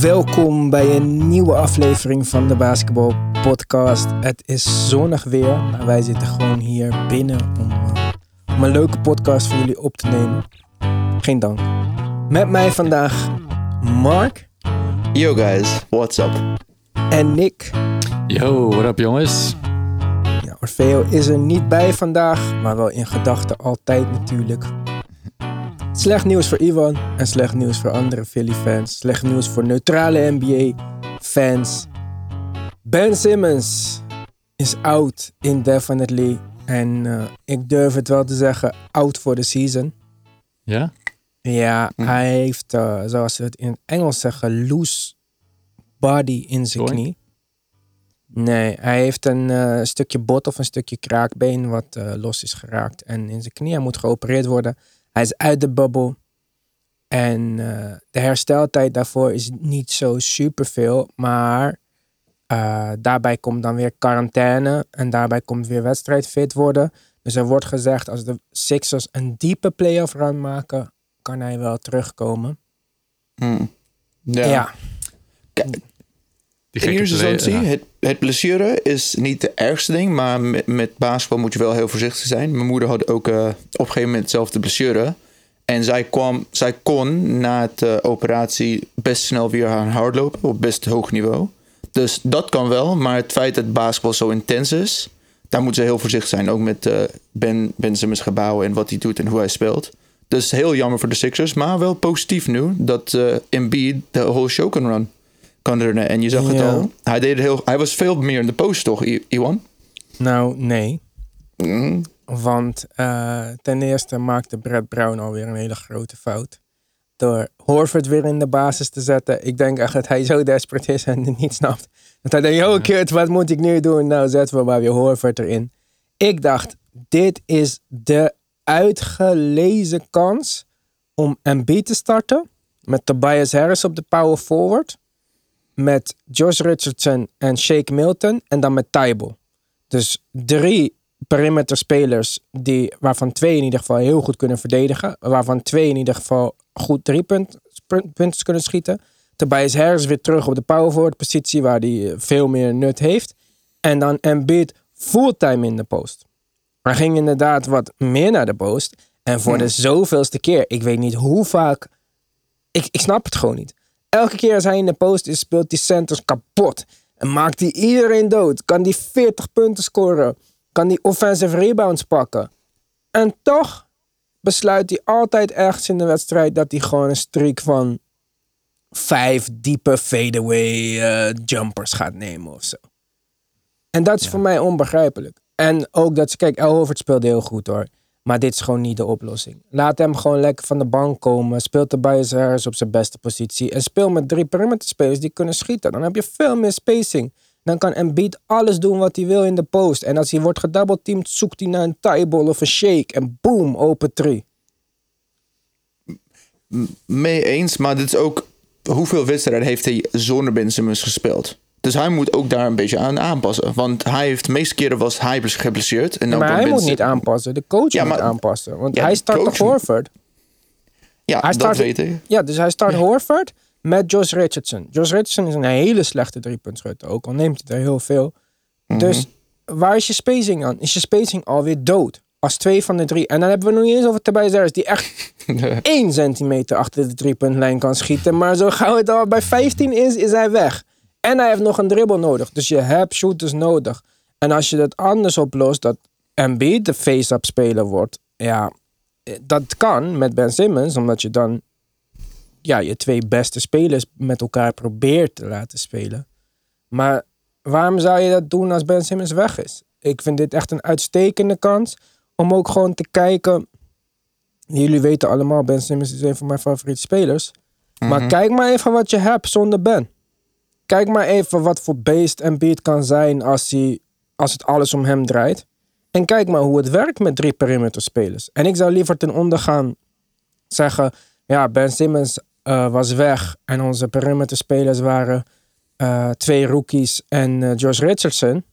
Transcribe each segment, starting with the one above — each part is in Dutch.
Welkom bij een nieuwe aflevering van de Basketball Podcast. Het is zonnig weer, maar wij zitten gewoon hier binnen om, uh, om een leuke podcast voor jullie op te nemen. Geen dank. Met mij vandaag Mark. Yo guys, what's up? En Nick. Yo, what up jongens? Ja, Orfeo is er niet bij vandaag, maar wel in gedachten altijd natuurlijk. Slecht nieuws voor Ivan en slecht nieuws voor andere Philly-fans. Slecht nieuws voor neutrale NBA-fans. Ben Simmons is out indefinitely. En uh, ik durf het wel te zeggen, out for the season. Ja? Ja, hm. hij heeft, uh, zoals ze het in het Engels zeggen, loose body in zijn knie. Nee, hij heeft een uh, stukje bot of een stukje kraakbeen wat los is geraakt. En in zijn knie hij moet geopereerd worden. Hij is uit de bubbel. En uh, de hersteltijd daarvoor is niet zo superveel. Maar uh, daarbij komt dan weer quarantaine. En daarbij komt weer wedstrijdfit worden. Dus er wordt gezegd als de Sixers een diepe playoff run maken, kan hij wel terugkomen. Hmm. Ja. ja. In eerste instantie, het, het blessure is niet de ergste ding, maar met, met basketbal moet je wel heel voorzichtig zijn. Mijn moeder had ook uh, op een gegeven moment hetzelfde blessure. En zij, kwam, zij kon na de uh, operatie best snel weer gaan hardlopen op best hoog niveau. Dus dat kan wel, maar het feit dat basketbal zo intens is, daar moet ze heel voorzichtig zijn. Ook met uh, Ben, ben Simmons gebouwen en wat hij doet en hoe hij speelt. Dus heel jammer voor de Sixers, maar wel positief nu dat Embiid de whole show kan run kan er En je zag het al. Hij, deed heel, hij was veel meer in de post, toch, Iwan? Nou, nee. Mm. Want uh, ten eerste maakte Brad Brown alweer een hele grote fout. Door Horford weer in de basis te zetten. Ik denk echt dat hij zo desperate is en het niet snapt. Dat hij denkt, oh kut, wat moet ik nu doen? Nou, zetten we maar weer Horford erin. Ik dacht, dit is de uitgelezen kans om MB te starten. Met Tobias Harris op de power forward met Josh Richardson en Shake Milton en dan met Tybal. Dus drie perimeter spelers die, waarvan twee in ieder geval heel goed kunnen verdedigen. Waarvan twee in ieder geval goed drie punt, punten kunnen schieten. Tobias Harris weer terug op de power forward positie waar hij veel meer nut heeft. En dan Embiid fulltime in de post. Hij ging inderdaad wat meer naar de post. En voor de zoveelste keer, ik weet niet hoe vaak. Ik, ik snap het gewoon niet. Elke keer als hij in de post is, speelt die centers kapot. En maakt hij iedereen dood. Kan die 40 punten scoren. Kan die offensive rebounds pakken. En toch besluit hij altijd ergens in de wedstrijd dat hij gewoon een streak van vijf diepe fadeaway uh, jumpers gaat nemen of zo. En dat is voor mij onbegrijpelijk. En ook dat ze, kijk, El Hovert speelde heel goed hoor. Maar dit is gewoon niet de oplossing. Laat hem gewoon lekker van de bank komen. Speel de Harris op zijn beste positie. En speel met drie perimeterspelers die kunnen schieten. Dan heb je veel meer spacing. Dan kan Embiid alles doen wat hij wil in de post. En als hij wordt gedoubleteamd, zoekt hij naar een tieball of een shake. En boom, open three. Mee eens, maar dit is ook... Hoeveel wedstrijden heeft hij zonder Ben Simmons gespeeld? Dus hij moet ook daar een beetje aan aanpassen. Want hij heeft de meeste keren was hij geblesseerd. En dan maar hij moet niet aanpassen. De coach moet aanpassen. Want hij start toch Horford? Ja, hij start, dat weet ik. Ja, dus hij start Horford met Josh Richardson. Josh Richardson is een hele slechte driepuntschutter. Ook al neemt hij er heel veel. Mhm. Dus waar is je spacing aan? Is je spacing alweer dood? Als twee van de drie. En dan hebben we nog niet eens over Tobias Harris. Die echt één centimeter achter de driepuntlijn kan schieten. Maar zo gauw het al bij 15 is, is hij weg. En hij heeft nog een dribbel nodig. Dus je hebt shooters nodig. En als je dat anders oplost, dat MB de face-up speler wordt. Ja, dat kan met Ben Simmons, omdat je dan ja, je twee beste spelers met elkaar probeert te laten spelen. Maar waarom zou je dat doen als Ben Simmons weg is? Ik vind dit echt een uitstekende kans om ook gewoon te kijken. Jullie weten allemaal, Ben Simmons is een van mijn favoriete spelers. Maar mhm. kijk maar even wat je hebt zonder Ben kijk maar even wat voor beest en beat kan zijn als, hij, als het alles om hem draait. En kijk maar hoe het werkt met drie perimeter spelers. En ik zou liever ten onder gaan zeggen: ja, Ben Simmons uh, was weg en onze perimeter spelers waren uh, twee rookies en uh, Josh Richardson.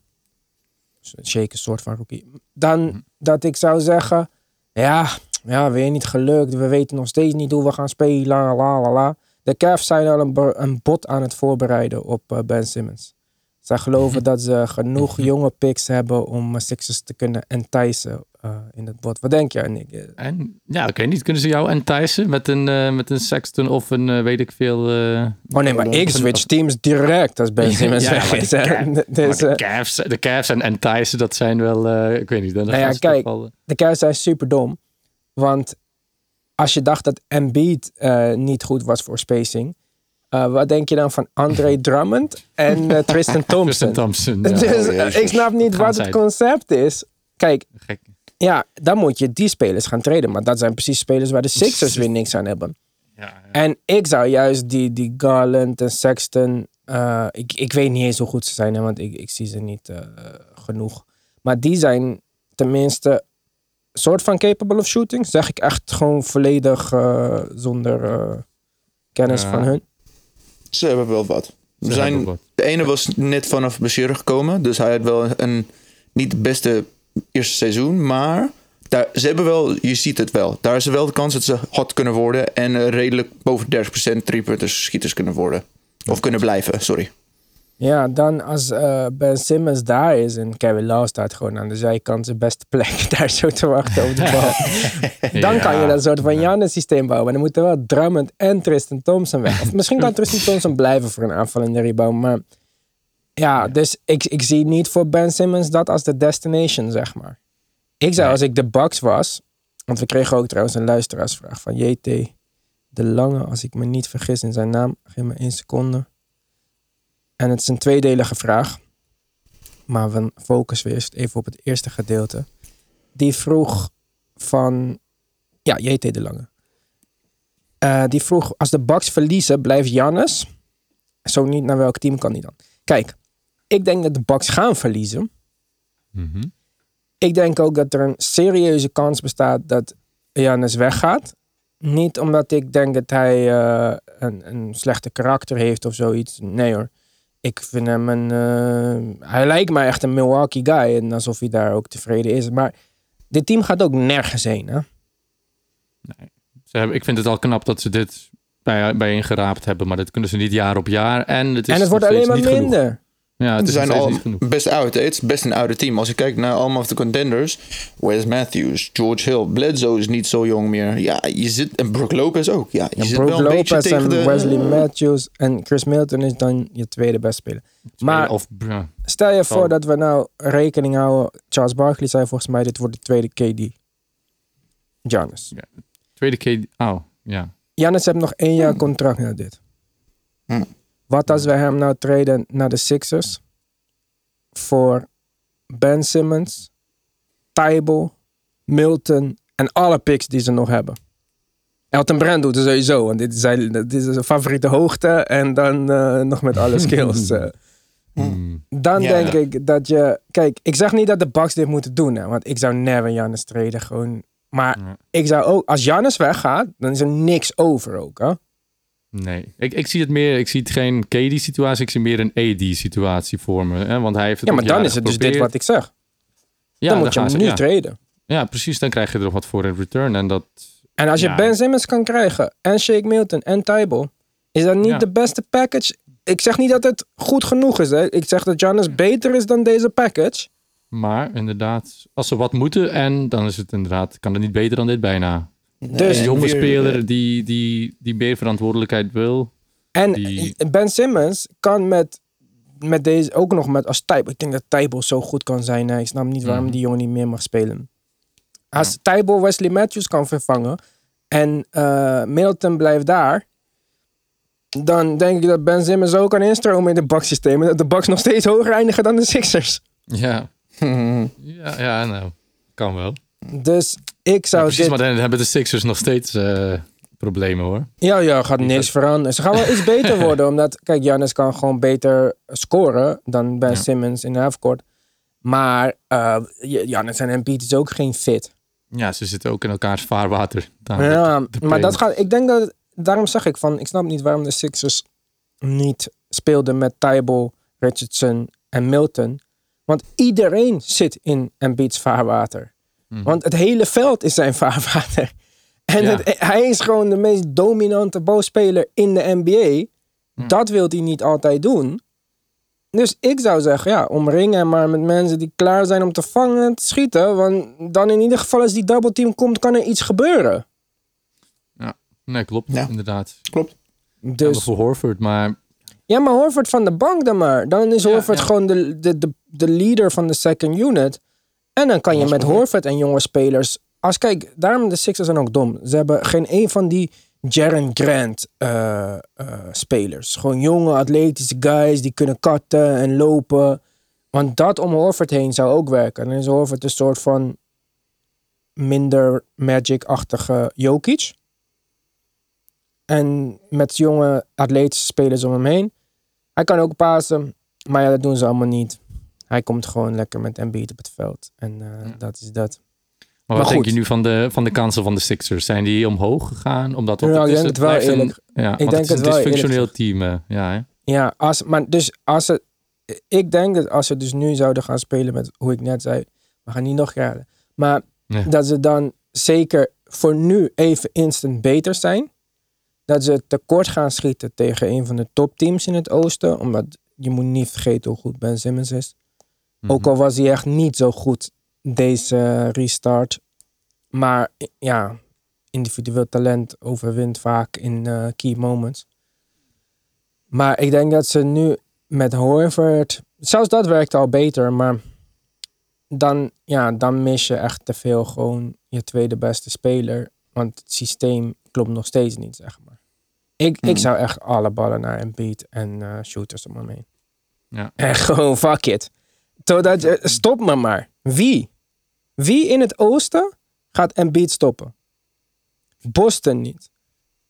Dus een soort van rookie. Dan mhm. dat ik zou zeggen: ja, ja, weer niet gelukt. We weten nog steeds niet hoe we gaan spelen. La la la. De Cavs zijn al een, een bot aan het voorbereiden op eh, Ben Simmons. Zij geloven dat ze genoeg jonge picks hebben om uh, Sixers te kunnen enticen uh, in het bot. Wat denk jij, Nick? En ja, oké, okay, niet kunnen ze jou enticen met een, uh, met een Sexton of een uh, weet ik veel. Oh nee, maar ik switch teams direct als Ben Simmons ja, weg is. De, dus, de, Cavs, de Cavs en enticen, dat zijn wel, ik weet niet. Dan nou ja, kijk, wel, de Cavs zijn super dom. Want als je dacht dat Embiid niet goed was voor spacing. Uh, wat denk je dan van Andre Drummond en uh, Tristan Thompson? Tristan Thompson. Ja. Dus uh, ik snap niet wat het concept is. Kijk, Gek. ja, dan moet je die spelers gaan treden. Maar dat zijn precies spelers waar de Sixers weer niks aan hebben. Ja, ja. En ik zou juist die, die Garland en Sexton. Uh, ik, ik weet niet eens hoe goed ze zijn, hè, want ik, ik zie ze niet genoeg. Maar die zijn tenminste soort van capable of shooting. Zeg ik echt gewoon volledig uh, zonder kennis van hun. Ze hebben wel wat. We zijn, wat. de ene was net vanaf blessure gekomen. Dus hij had wel een niet het beste eerste seizoen. Maar daar, ze hebben wel, je ziet het wel. Daar is wel de kans dat ze hot kunnen worden. En uh, redelijk boven 30% driepunters schieters kunnen worden. Of kunnen blijven, sorry. Ja, dan als uh, Ben Simmons daar is en Kevin Love staat gewoon aan de zijkant zijn beste plek daar zo te wachten op de bal. dan Ja, kan je dat soort van Jannes systeem bouwen. Maar dan moeten wel Drummond en Tristan Thompson weg. Of misschien kan Tristan Thompson blijven voor een aanvallende rebound. Maar ja, dus ik, ik zie niet voor Ben Simmons dat als de destination, zeg maar. Ik zou als ik de Bucks was, want we kregen ook trouwens een luisteraarsvraag van JT De Lange, als ik me niet vergis in zijn naam. Geef me één seconde. En het is een tweedelige vraag. Maar we focussen eerst even op het eerste gedeelte. Die vroeg van... Ja, JT De Lange. Eh, die vroeg, als de Bucks verliezen, blijft Jannes? Zo niet, naar welk team kan hij dan? Kijk, ik denk dat de Bucks gaan verliezen. Mhm. Ik denk ook dat er een serieuze kans bestaat dat Jannes weggaat. Niet omdat ik denk dat hij eh, een, een slechte karakter heeft of zoiets. Nee hoor. Ik vind hem een... eh, hij lijkt mij echt een Milwaukee guy. En alsof hij daar ook tevreden is. Maar dit team gaat ook nergens heen. Hè? Ze hebben, ik vind het al knap dat ze dit bij, bijeengeraapt hebben, maar dat kunnen ze niet jaar op jaar. En het, is en het wordt alleen maar genoeg. Ja, het Ze is zijn al best oud. Het is best een oude team. Als je kijkt naar allemaal de contenders. Wes Matthews, George Hill, Bledsoe is niet zo jong meer. Ja, je zit... En Brook Lopez ook. Ja, je En zit Brook wel een beetje Lopez tegen en de... Wesley Matthews en Chris Milton is dan je tweede beste speler. Maar Of, ja, stel je voor dat we nou rekening houden. Charles Barkley zei volgens mij dit wordt de tweede KD. Giannis. tweede keer. Oh, ja. Giannis heeft nog één jaar contract na dit. Hmm. Wat als we hem nou treden naar de Sixers voor Ben Simmons, Tybal, Milton en alle picks die ze nog hebben. Elton Brand doet het sowieso, want dit is zijn, dit is zijn favoriete hoogte en dan eh, nog met alle skills. eh. Hmm. Dan Ja. denk ik dat je... Kijk, ik zeg niet dat de Bucks dit moeten doen. Hè, want ik zou never Giannis treden. Gewoon. Maar Ja. ik zou ook... Als Giannis weggaat, dan is er niks over ook. Hè? Nee, ik, ik zie het meer. Ik zie het geen KD-situatie, ik zie meer een AD-situatie voor me. Hè? Want hij heeft het Ja, maar dan is het dus dit wat ik zeg. Ja, dan moet je hem nu ja. treden. Ja, precies. Dan krijg je er nog wat voor in return. En dat. En als je. Ben Simmons kan krijgen en Shake Milton en Tybal, is dat niet Ja. de beste package? Ik zeg niet dat het goed genoeg is. Hè. Ik zeg dat Giannis beter is dan deze package. Maar inderdaad, als ze wat moeten, en dan is het inderdaad, kan het niet beter dan dit bijna. Dus- Een jonge weer, speler die, die, die meer verantwoordelijkheid wil. En Die- Ben Simmons kan met, met deze ook nog met als Tybal. Ik denk dat Tybal zo goed kan zijn. hè. Ik snap niet waarom Mhm. die jongen niet meer mag spelen. Als Tybal Wesley Matthews kan vervangen en eh, Middleton blijft daar, dan denk ik dat Ben Simmons ook kan instromen in de Bucks systeem. En dat de Bucks nog steeds hoger eindigen dan de Sixers. Ja, ja, ja nou, kan wel. Dus ik Ja, zou precies, dit... maar dan hebben de Sixers nog steeds eh, problemen hoor. Ja, ja, gaat niks veranderen. Ze gaan wel iets beter worden. Omdat, kijk, Giannis kan gewoon beter scoren dan Ben Ja. Simmons in de halfcourt. Maar eh Giannis en Embiid is ook geen fit. Ja, ze zitten ook in elkaars vaarwater. Ja, maar dat gaat... Ik denk dat... Daarom zeg ik van... Ik snap niet waarom de Sixers niet speelden met Tybal, Richardson en Milton. Want iedereen zit in Embiid's vaarwater. Mhm. Want het hele veld is zijn vaarwater. En Ja. het- hij is gewoon de meest dominante balspeler in de NBA. Dat wil hij niet altijd doen. Dus ik zou zeggen, ja, omring hem maar met mensen die klaar zijn om te vangen en te schieten. Want dan in ieder geval als die double team komt, kan er iets gebeuren. Nee, klopt. Ja. Inderdaad. Klopt. Dus... Dus, voor Horford, maar ja, maar Horford van de bank dan maar. Dan is Ja, Horford ja. gewoon de, de, de, de leader van de second unit. En dan kan je met. Horford en jonge spelers... Als kijk, daarom de Sixers zijn ook dom. Ze hebben geen een van die Jaren Grant eh, eh, spelers. Gewoon jonge atletische guys die kunnen katten en lopen. Want dat om Horford heen zou ook werken. Dan is Horford een soort van minder Magic-achtige Jokic. En met jonge atletische spelers om hem heen. Hij kan ook pasen, maar ja, dat doen ze allemaal niet. Hij komt gewoon lekker met Embiid op het veld. En eh, Ja. dat is dat. Maar, Maar wat denk je nu van de, van de kansen van de Sixers? Zijn die omhoog gegaan? Omdat want Ja, ik is, denk het wel, een- eerlijk. ja, want denk het is het een dysfunctioneel team. ja, hè? Ja, als, maar dus als ze... Ik denk dat als ze dus nu zouden gaan spelen met, hoe ik net zei... We gaan niet nog raden. Maar Ja. dat ze dan zeker voor nu even instant beter zijn. Dat ze tekort gaan schieten tegen een van de topteams in het oosten. Omdat je moet niet vergeten hoe goed Ben Simmons is. Ook Mhm. al was hij echt niet zo goed deze restart. Maar ja, individueel talent overwint vaak in eh, key moments. Maar ik denk dat ze nu met Horford... Zelfs dat werkt al beter, maar dan, ja, dan mis je echt te veel gewoon je tweede beste speler. Want het systeem klopt nog steeds niet, zeg maar. Ik, ik Hmm. zou echt alle ballen naar Embiid en eh, shooters om hem heen. Ja. En gewoon fuck it. Totdat je, stop me maar. Wie? Wie in het oosten gaat Embiid stoppen? Boston niet.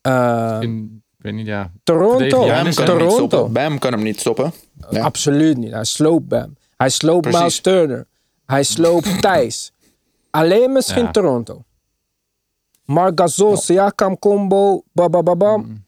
Eh, In- ik weet niet, ja. Toronto. kan hem niet Toronto. stoppen. Bam kan hem niet stoppen. Ja. Absoluut niet. Hij sloopt Bam. Hij sloopt. Miles Turner. Hij sloopt Thijs. Alleen misschien Ja. Toronto. Marc Gasol, Siakam combo, babababam. Mm.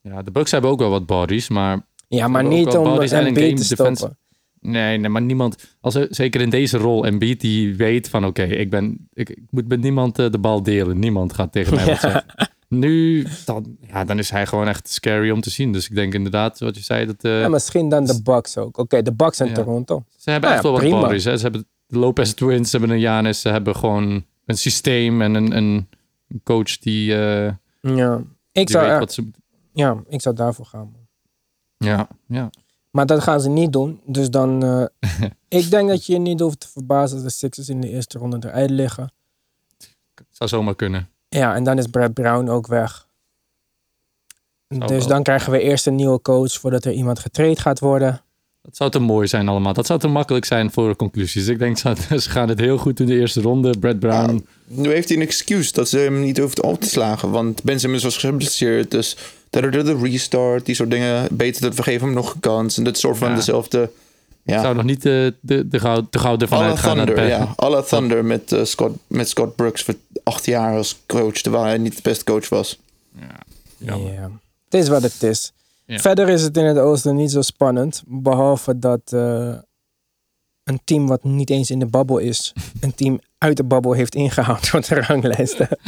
Ja, de Bucks hebben ook wel wat bodies, maar... Ja, maar niet om Embiid te defense. stoppen. Nee, nee, maar niemand... Als er, zeker in deze rol, Embiid die weet van... Oké, ik ben... Ik, ik moet met niemand eh, de bal delen. Niemand gaat tegen mij wat zeggen. Nu, dan, ja, dan is hij gewoon echt scary om te zien. Dus ik denk inderdaad, wat je zei, dat... eh, Ja, misschien dan de Bucks ook. Oké, de Bucks en Ja. Toronto. Ze hebben echt wel wat bodies. Hè? Ze hebben de Lopez Twins, ze hebben een Janis, ze hebben gewoon een systeem en een, een coach die, eh, Ja. Ik die zou, weet wat ze... ja, ik zou daarvoor gaan. man. Ja, ja. Maar dat gaan ze niet doen. Dus dan... eh, ik denk dat je je niet hoeft te verbazen als de Sixers in de eerste ronde eruit liggen. Zou zomaar kunnen. Ja, en dan is Brad Brown ook weg. Zou dus wel. dan krijgen we eerst een nieuwe coach voordat er iemand getraind gaat worden. Dat zou te mooi zijn allemaal. Dat zou te makkelijk zijn voor conclusies. Ik denk, ze ze gaan het heel goed in de eerste ronde. Brad Brown... Nu heeft hij een excuus dat ze hem niet hoeft op te slagen. Want Ben Simmons was geblesseerd. Dus de, de, de restart, die soort dingen. Beter dat we geven hem nog een kans. En dat soort van Ja. dezelfde... Ja, zou nog niet de, de, de, goud, de gouden ervan alle uitgaan. naar de Thunder, ja. Alle Thunder met, eh, Scott, met Scott Brooks voor acht jaar als coach. Terwijl hij niet de beste coach was. Ja. Ja. Het is wat het is. Ja. Verder is het in het oosten niet zo spannend. Behalve dat eh, een team wat niet eens in de babbel is, een team uit de babbel heeft ingehaald voor de ranglijsten.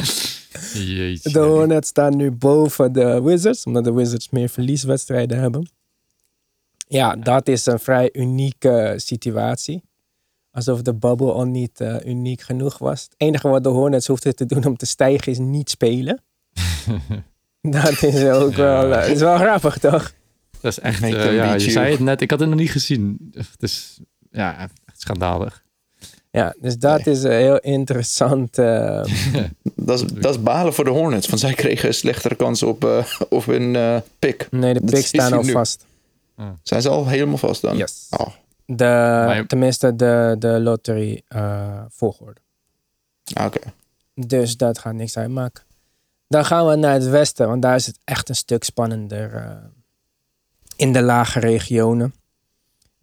Jeetje. De Hornets staan nu boven de Wizards, omdat de Wizards meer verlieswedstrijden hebben. Ja, dat is een vrij unieke situatie. Alsof de bubble al niet eh, uniek genoeg was. Het enige wat de Hornets hoefden te doen om te stijgen is niet spelen. dat is ook wel, eh, is wel grappig, toch? Dat is echt, eh, ja, je zei het net, ik had het nog niet gezien. Het is, ja, echt schandalig. Ja, dus dat is een heel interessant. eh, Dat is, dat is balen voor de Hornets. Want zij kregen een slechtere kans op, eh, op een eh, pick. nee, de Dat picks is staan al nu. vast. Zijn ze al helemaal vast dan? Yes. Oh, De, je- Tenminste, de, de lottery eh, volgorde. ah, oké. Dus dat gaat niks uitmaken. Dan gaan we naar het westen, want daar is het echt een stuk spannender eh, in de lage regionen.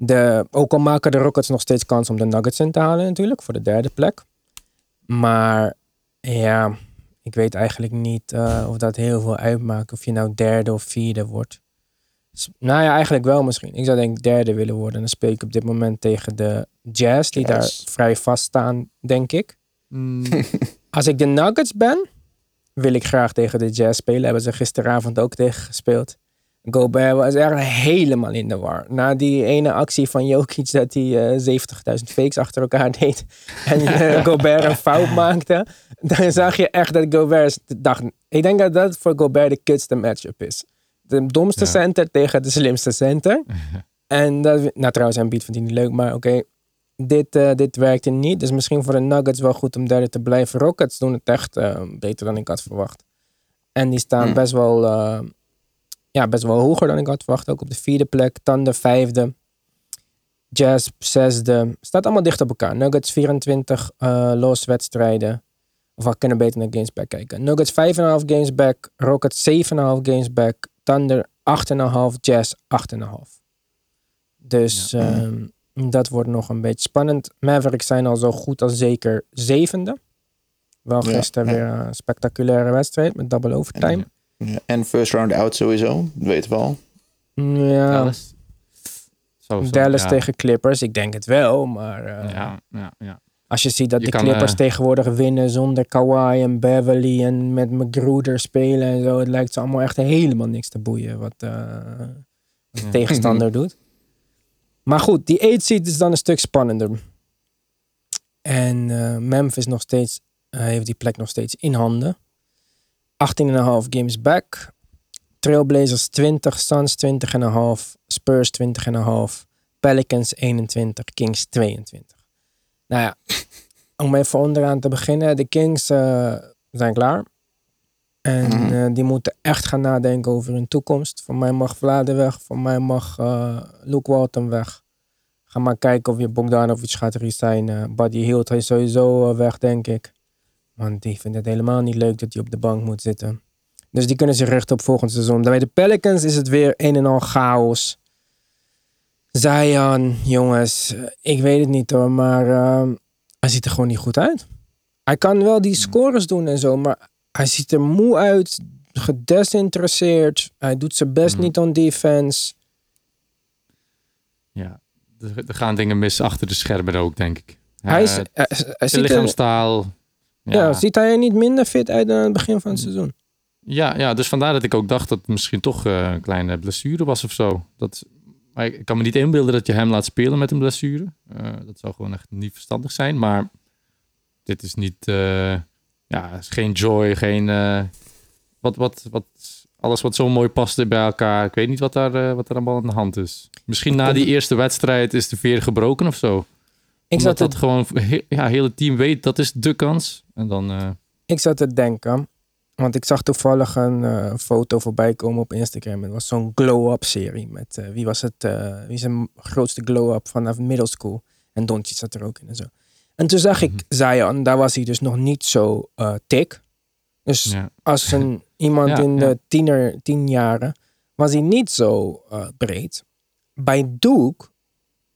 De, ook al maken de Rockets nog steeds kans om de Nuggets in te halen natuurlijk, voor de derde plek. Maar ja, ik weet eigenlijk niet eh, of dat heel veel uitmaakt. Of je nou derde of vierde wordt. Nou ja, eigenlijk wel misschien. Ik zou denk ik derde willen worden. Dan speel ik op dit moment tegen de Jazz, die daar vrij vast staan, denk ik. Mm, Als ik de Nuggets ben, wil ik graag tegen de Jazz spelen. Hebben ze gisteravond ook tegen gespeeld. Gobert was echt helemaal in de war. Na die ene actie van Jokic dat hij uh, 70.000 fakes achter elkaar deed. En uh, Gobert een fout maakte. Dan zag je echt dat Gobert dacht... Ik denk dat dat voor Gobert de kutste matchup is. De domste ja. center tegen de slimste center. en dat, nou trouwens, zijn beat vindt hij niet leuk. Maar oké, dit, uh, dit werkte niet. Dus misschien voor de Nuggets wel goed om derde te blijven. Rockets doen het echt beter dan ik had verwacht. En die staan mm. best wel ja, best wel hoger dan ik had verwacht. Ook op de vierde plek. Thunder vijfde. Jazz zesde. Staat allemaal dicht op elkaar. Nuggets 24 uh, los wedstrijden. Of we kunnen beter naar games back kijken. Nuggets 5,5 games back. Rockets 7,5 games back. Thunder 8,5. Jazz 8,5. Dus ja. um, dat wordt nog een beetje spannend. Mavericks zijn al zo goed als zeker zevende. Wel gisteren ja, ja. weer een spectaculaire wedstrijd met double overtime. Ja, en first round out sowieso, dat weten we al. Ja. Dallas, Sowieso, Dallas ja. tegen Clippers, ik denk het wel, maar uh, Ja, ja, ja. als je ziet dat Je de kan, Clippers eh, tegenwoordig winnen zonder Kawhi en Beverly en met McGruder spelen en zo, het lijkt ze allemaal echt helemaal niks te boeien wat, uh, wat de Ja. tegenstander doet. Maar goed, die 8 seed is dan een stuk spannender. En eh, Memphis nog steeds, eh, heeft die plek nog steeds in handen. 18,5 games back. Trailblazers 20, Suns 20,5, Spurs 20,5, Pelicans 21, Kings 22. Nou ja, om even onderaan te beginnen. De Kings eh, zijn klaar. En Mhm. eh, die moeten echt gaan nadenken over hun toekomst. Voor mij mag Vlade weg. Voor mij mag eh, Luke Walton weg. Ga maar kijken of je Bogdanovic gaat resignen. Buddy Hield is sowieso weg, denk ik. Want die vindt het helemaal niet leuk dat hij op de bank moet zitten. Dus die kunnen zich richten op volgend seizoen. Dan bij de Pelicans is het weer een en al chaos. Zion, jongens, eh, ik weet het niet hoor, maar eh, hij ziet er gewoon niet goed uit. Hij kan wel die scores doen en zo, maar hij ziet er moe uit, gedesinteresseerd. Hij doet zijn best Mhm. niet on defense. ja. Er, gaan dingen mis achter de schermen ook, denk ik. hij is, Eh, hij, hij de ziet lichaamstaal. Ja. Ja, ziet hij er niet minder fit uit dan aan het begin van het seizoen? ja, ja, dus vandaar dat ik ook dacht dat het misschien toch eh, een kleine blessure was of zo. Dat, maar ik kan me niet inbeelden dat je hem laat spelen met een blessure. Eh, dat zou gewoon echt niet verstandig zijn. Maar dit is niet, eh, ja, is geen joy, geen, wat, wat, wat, alles wat zo mooi past bij elkaar. Ik weet niet wat daar, wat er allemaal aan de hand is. Misschien na die eerste wedstrijd is de veer gebroken of zo. Ik Omdat zat, dat te, gewoon, he- ja, het hele team weet dat is de kans. En dan, eh, ik zat te denken, want ik zag toevallig een eh, foto voorbij komen op Instagram. Het was zo'n glow-up serie met, eh, wie was het, wie is grootste glow-up vanaf middle school. En Doncic zat er ook in en zo. En toen zag ik Mhm. Zion, daar was hij dus nog niet zo dik. Dus ja. als een, iemand Ja, in ja. de tiener, tien jaren was hij niet zo breed. Bij Duke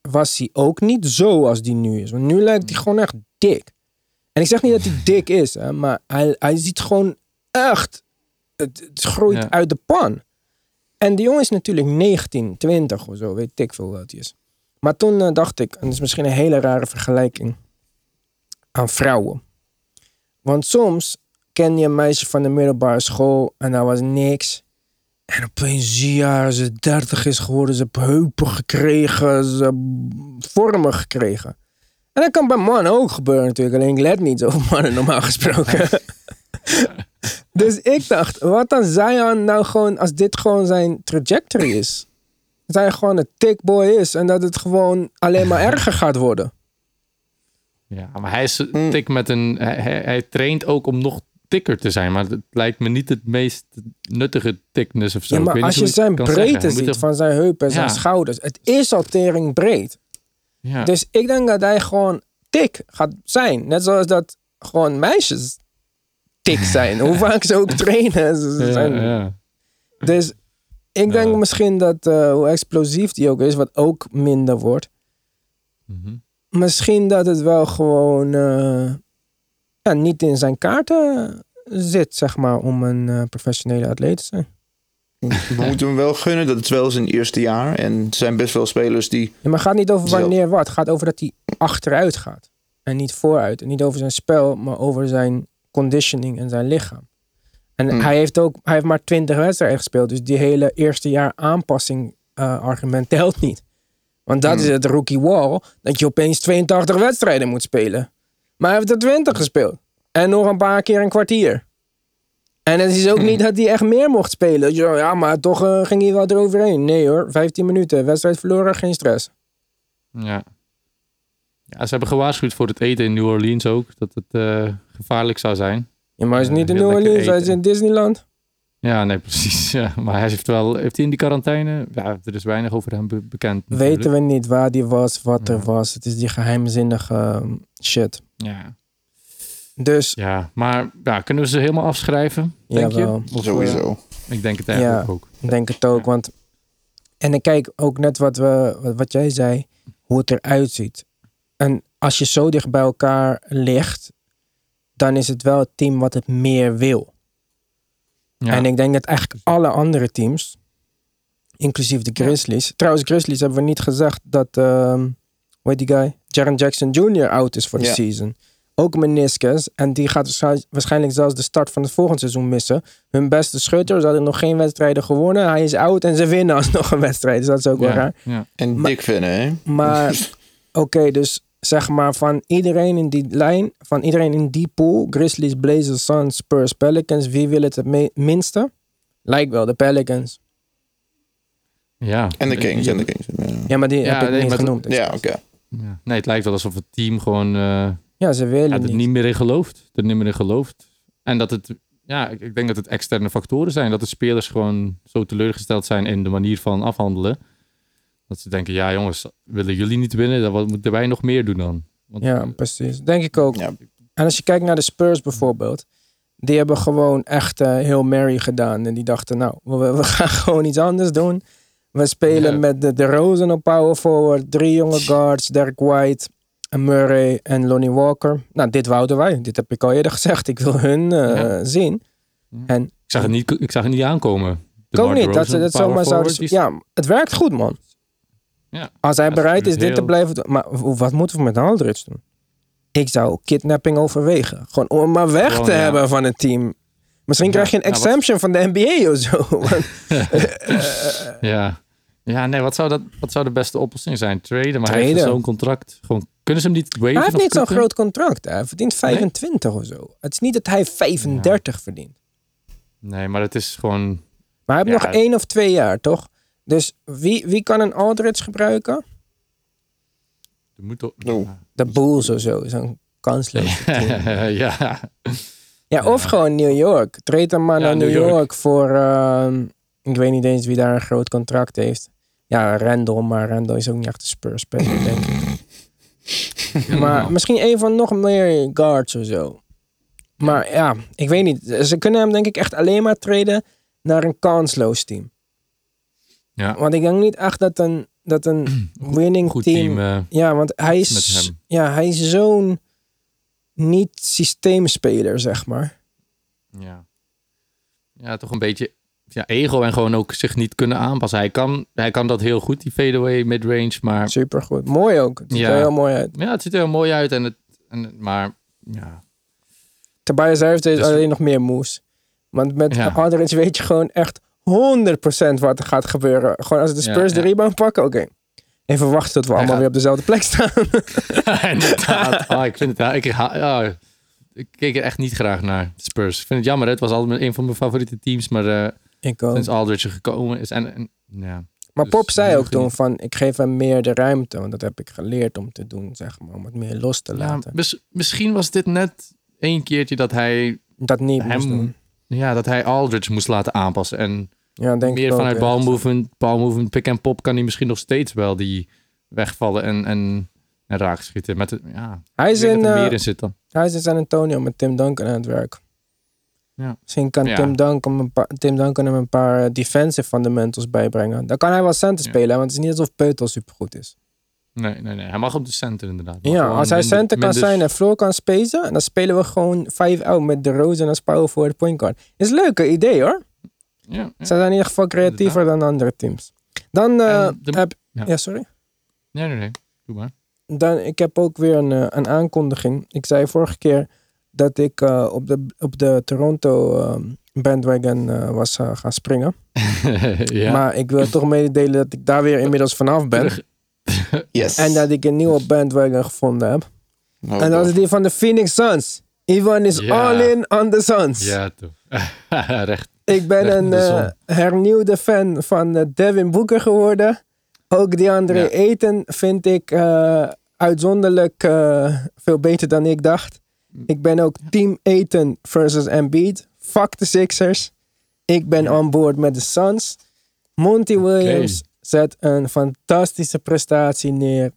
was hij ook niet zo als die nu is. Want nu lijkt hij gewoon echt dik. En ik zeg niet dat hij dik is, hè, maar hij, hij ziet gewoon echt... Het, het groeit Ja. uit de pan. En die jongen is natuurlijk 19, 20 of zo, weet ik veel oud hij is. Maar toen eh, dacht ik, en dat is misschien een hele rare vergelijking, aan vrouwen. Want soms ken je een meisje van de middelbare school en daar was niks. En opeens zie je haar, ze 30 is geworden, ze heeft heupen gekregen, ze vormen gekregen. En dat kan bij mannen ook gebeuren natuurlijk, alleen ik let niet zo op mannen normaal gesproken. dus ik dacht, wat dan Zion nou gewoon, als dit gewoon zijn trajectory is. Dat hij gewoon een tickboy is en dat het gewoon alleen maar erger gaat worden. Ja, maar hij is Mm. tik met een. Hij, hij, traint ook om nog tikker te zijn. Maar het lijkt me niet het meest nuttige thickness of zo. Ja, maar als je zijn breedte ziet van zijn heupen en zijn schouders. Het is al tering breed. Ja, Dus ik denk dat hij gewoon tik gaat zijn. Net zoals dat gewoon meisjes tik zijn. Hoe vaak ze ook trainen. Ze zijn- ja. Dus ik denk misschien dat eh, hoe explosief die ook is, wat ook minder wordt. Mhm. Misschien dat het wel gewoon eh, ja, niet in zijn kaarten zit, zeg maar, om een eh, professionele atleet te zijn. We moeten hem wel gunnen, dat het wel zijn eerste jaar. En er zijn best wel spelers die... Ja, maar het gaat niet over wanneer wat. Het gaat over dat hij achteruit gaat. En niet vooruit. En niet over zijn spel, maar over zijn conditioning en zijn lichaam. En Hmm. hij heeft ook hij heeft maar 20 wedstrijden gespeeld. Dus die hele eerste jaar aanpassing eh, argument telt niet. Want dat Hmm. is het rookie wall. Dat je opeens 82 wedstrijden moet spelen. Maar hij heeft er 20 gespeeld. En nog een paar keer een kwartier. En het is ook niet dat hij echt meer mocht spelen. Ja, maar toch eh, ging hij wel eroverheen. Nee hoor, 15 minuten. Wedstrijd verloren, geen stress. Ja. ja, ze hebben gewaarschuwd voor het eten in New Orleans ook. Dat het eh, gevaarlijk zou zijn. Ja, maar hij is Ja, niet in New Orleans, hij is in Disneyland. Ja, nee, precies. Ja. Maar hij heeft wel... Heeft hij in die quarantaine? Ja, er is weinig over hem be- bekend. natuurlijk. Weten we niet waar die was, wat er was. Het is die geheimzinnige ehm, shit. Ja. Dus, ja, maar ja, kunnen we ze helemaal afschrijven? Denk Jawel. je? Of, Sowieso. eh, ik denk het eigenlijk Ja. ook. ik denk het ook. Want, en ik kijk ook net wat, we, wat, jij zei, hoe het eruit ziet. En als je zo dicht bij elkaar ligt, dan is het wel het team wat het meer wil. Ja. En ik denk dat eigenlijk alle andere teams, inclusief de Grizzlies. Trouwens, Grizzlies hebben we niet gezegd dat, ehm hoe heet die guy? Jaren Jackson Jr. out is voor de Ja. season. Ook meniscus. En die gaat waarschijn- waarschijnlijk zelfs de start van het volgende seizoen missen. Hun beste schutter. Ze hadden nog geen wedstrijden gewonnen. Hij is out en ze winnen alsnog een wedstrijd. Dus dat is ook wel raar. Ja. En Maar- dik vinden, hè? Maar oké, dus zeg maar van iedereen in die lijn, van iedereen in die pool, Grizzlies, Blazers, Suns, Spurs, Pelicans, wie wil het het minste? Lijkt wel de Pelicans. Ja. En de Kings, Ja. en de Kings. Ja, Ja, maar die Ja, heb ik nee, niet het- genoemd. ja oké. Ja. Nee, het lijkt wel alsof het team gewoon eh, Ja, ze willen ja, er niet. niet meer in gelooft. Er niet meer in gelooft. En dat het, ja, ik, ik denk dat het externe factoren zijn. Dat de spelers gewoon zo teleurgesteld zijn in de manier van afhandelen. Dat ze denken, ja jongens, willen jullie niet winnen? Dan wat moeten wij nog meer doen dan? Want, Ja, eh, precies. Denk ik ook. Ja. En als je kijkt naar de Spurs bijvoorbeeld, die hebben gewoon echt eh, heel merry gedaan. En die dachten, nou, we, we gaan gewoon iets anders doen. We spelen Ja. met de, de Rosen op power forward, drie jonge guards, Derek White, Murray en Lonnie Walker. Nou, dit wouden wij. Dit heb ik al eerder gezegd. Ik wil hun eh, Ja. zien. En ik, zag het niet, ik zag het niet aankomen. ik ook DeMar niet dat ze dat zomaar zouden... Ja, het werkt goed, man. Ja. Als hij Ja, bereid is dit te blijven doen. Maar wat moeten we met Aldridge doen? Ik zou kidnapping overwegen. Gewoon om hem maar weg Gewoon, te ja. hebben van het team. Misschien Ja, krijg je een wat- exemption van de NBA of zo. Want- Ja. Ja, nee, wat zou, dat, wat zou de beste oplossing zijn? Traden, maar hij heeft zo'n contract. Gewoon, kunnen ze hem niet waven? hij heeft niet zo'n groot contract. Hij verdient 25 of zo. Het is niet dat hij 35 verdient. Nee, maar het is gewoon... Maar hij heeft Ja. nog één of twee jaar, toch? Dus wie, wie kan een Aldridge gebruiken? Er moet toch- Oh. De Bulls of zo. Zo'n kansloos team. ja. Ja, of gewoon New York. Treed hem maar Ja, naar New York. voor... ehm, ik weet niet eens wie daar een groot contract heeft. Ja, Randall, maar Randall is ook niet echt een Spurs-speler, denk ik. Maar misschien een van nog meer guards of zo. Maar ja, ik weet niet. Ze kunnen hem denk ik echt alleen maar treden naar een kansloos team. Ja. Want ik denk niet echt dat een, dat een winning Goed team... team. eh, Ja, want hij is, ja, hij is zo'n niet systeemspeler, zeg maar. ja. ja, toch een beetje ja, ego en gewoon ook zich niet kunnen aanpassen. Hij kan, hij kan dat heel goed, die fadeaway midrange. Maar Supergoed. Mooi ook. Het ziet Ja. er heel mooi uit. ja, het ziet er heel mooi uit. En het, en, maar ja, Tobias Harris deed Dus- alleen nog meer moves. Want met Ja. Aldridge weet je gewoon echt 100% wat er gaat gebeuren. Gewoon als de Ja, Spurs de ja. rebound pakken, oké. Even wachten tot we Hij allemaal gaat- weer op dezelfde plek staan. inderdaad. Ah, ik vind het, ja, ik, ha- ja, ik keek er echt niet graag naar, de Spurs. Ik vind het jammer, hè. het was altijd een van mijn favoriete teams. Maar eh ook. sinds Aldridge gekomen is. En, en, ja. Maar dus Pop zei ook toen van, ik geef hem meer de ruimte. Want dat heb ik geleerd om te doen, zeg maar. Om het meer los te Ja, laten. mis- misschien was dit net één keertje dat hij, Dat niet moest hem, doen. ja, dat hij Aldridge moest laten aanpassen. En Ja, denk meer vanuit ja. balmovement, balmovement, pick en pop kan hij misschien nog steeds wel die wegvallen en, en, en raak schieten. Met ja, Hij is, in, eh, in hij is in San Antonio met Tim Duncan aan het werk. Ja. Misschien kan Ja. Tim, Duncan een paar, Tim Duncan hem een paar eh, defensive fundamentals bijbrengen. Dan kan hij wel center Ja. spelen, want het is niet alsof Peutel supergoed is. Nee, nee, nee. Hij mag op de center inderdaad. Maar Ja, als hij minder- center kan minder- zijn en floor kan spacen, dan spelen we gewoon 5 out met de Rose en als power voor de point guard. Is een leuke idee hoor. Ja, ja. Ze zijn in ieder geval creatiever Inderdaad. dan andere teams. Dan eh, de- heb... ja. Ja. sorry. Nee, nee, nee. Doe maar. Dan, ik heb ook weer een, eh, een aankondiging. Ik zei vorige keer dat ik eh, op, de, op de Toronto ehm, bandwagon eh, was eh, gaan springen. ja. Maar ik wil toch mededelen dat ik daar weer inmiddels vanaf ben. Yes. En dat ik een nieuwe bandwagon gevonden heb. Oh, en dat is die van de Phoenix Suns. Ivan is Ja. all in on the Suns. ja, toch. Recht. Ik ben Recht een hernieuwde fan van Devin Booker geworden. Ook die andere Ja. Eten vind ik eh, uitzonderlijk eh, veel beter dan ik dacht. Ik ben ook team Eten versus Embiid. Fuck de Sixers. Ik ben on board met de Suns. Monty Williams zet een fantastische prestatie neer.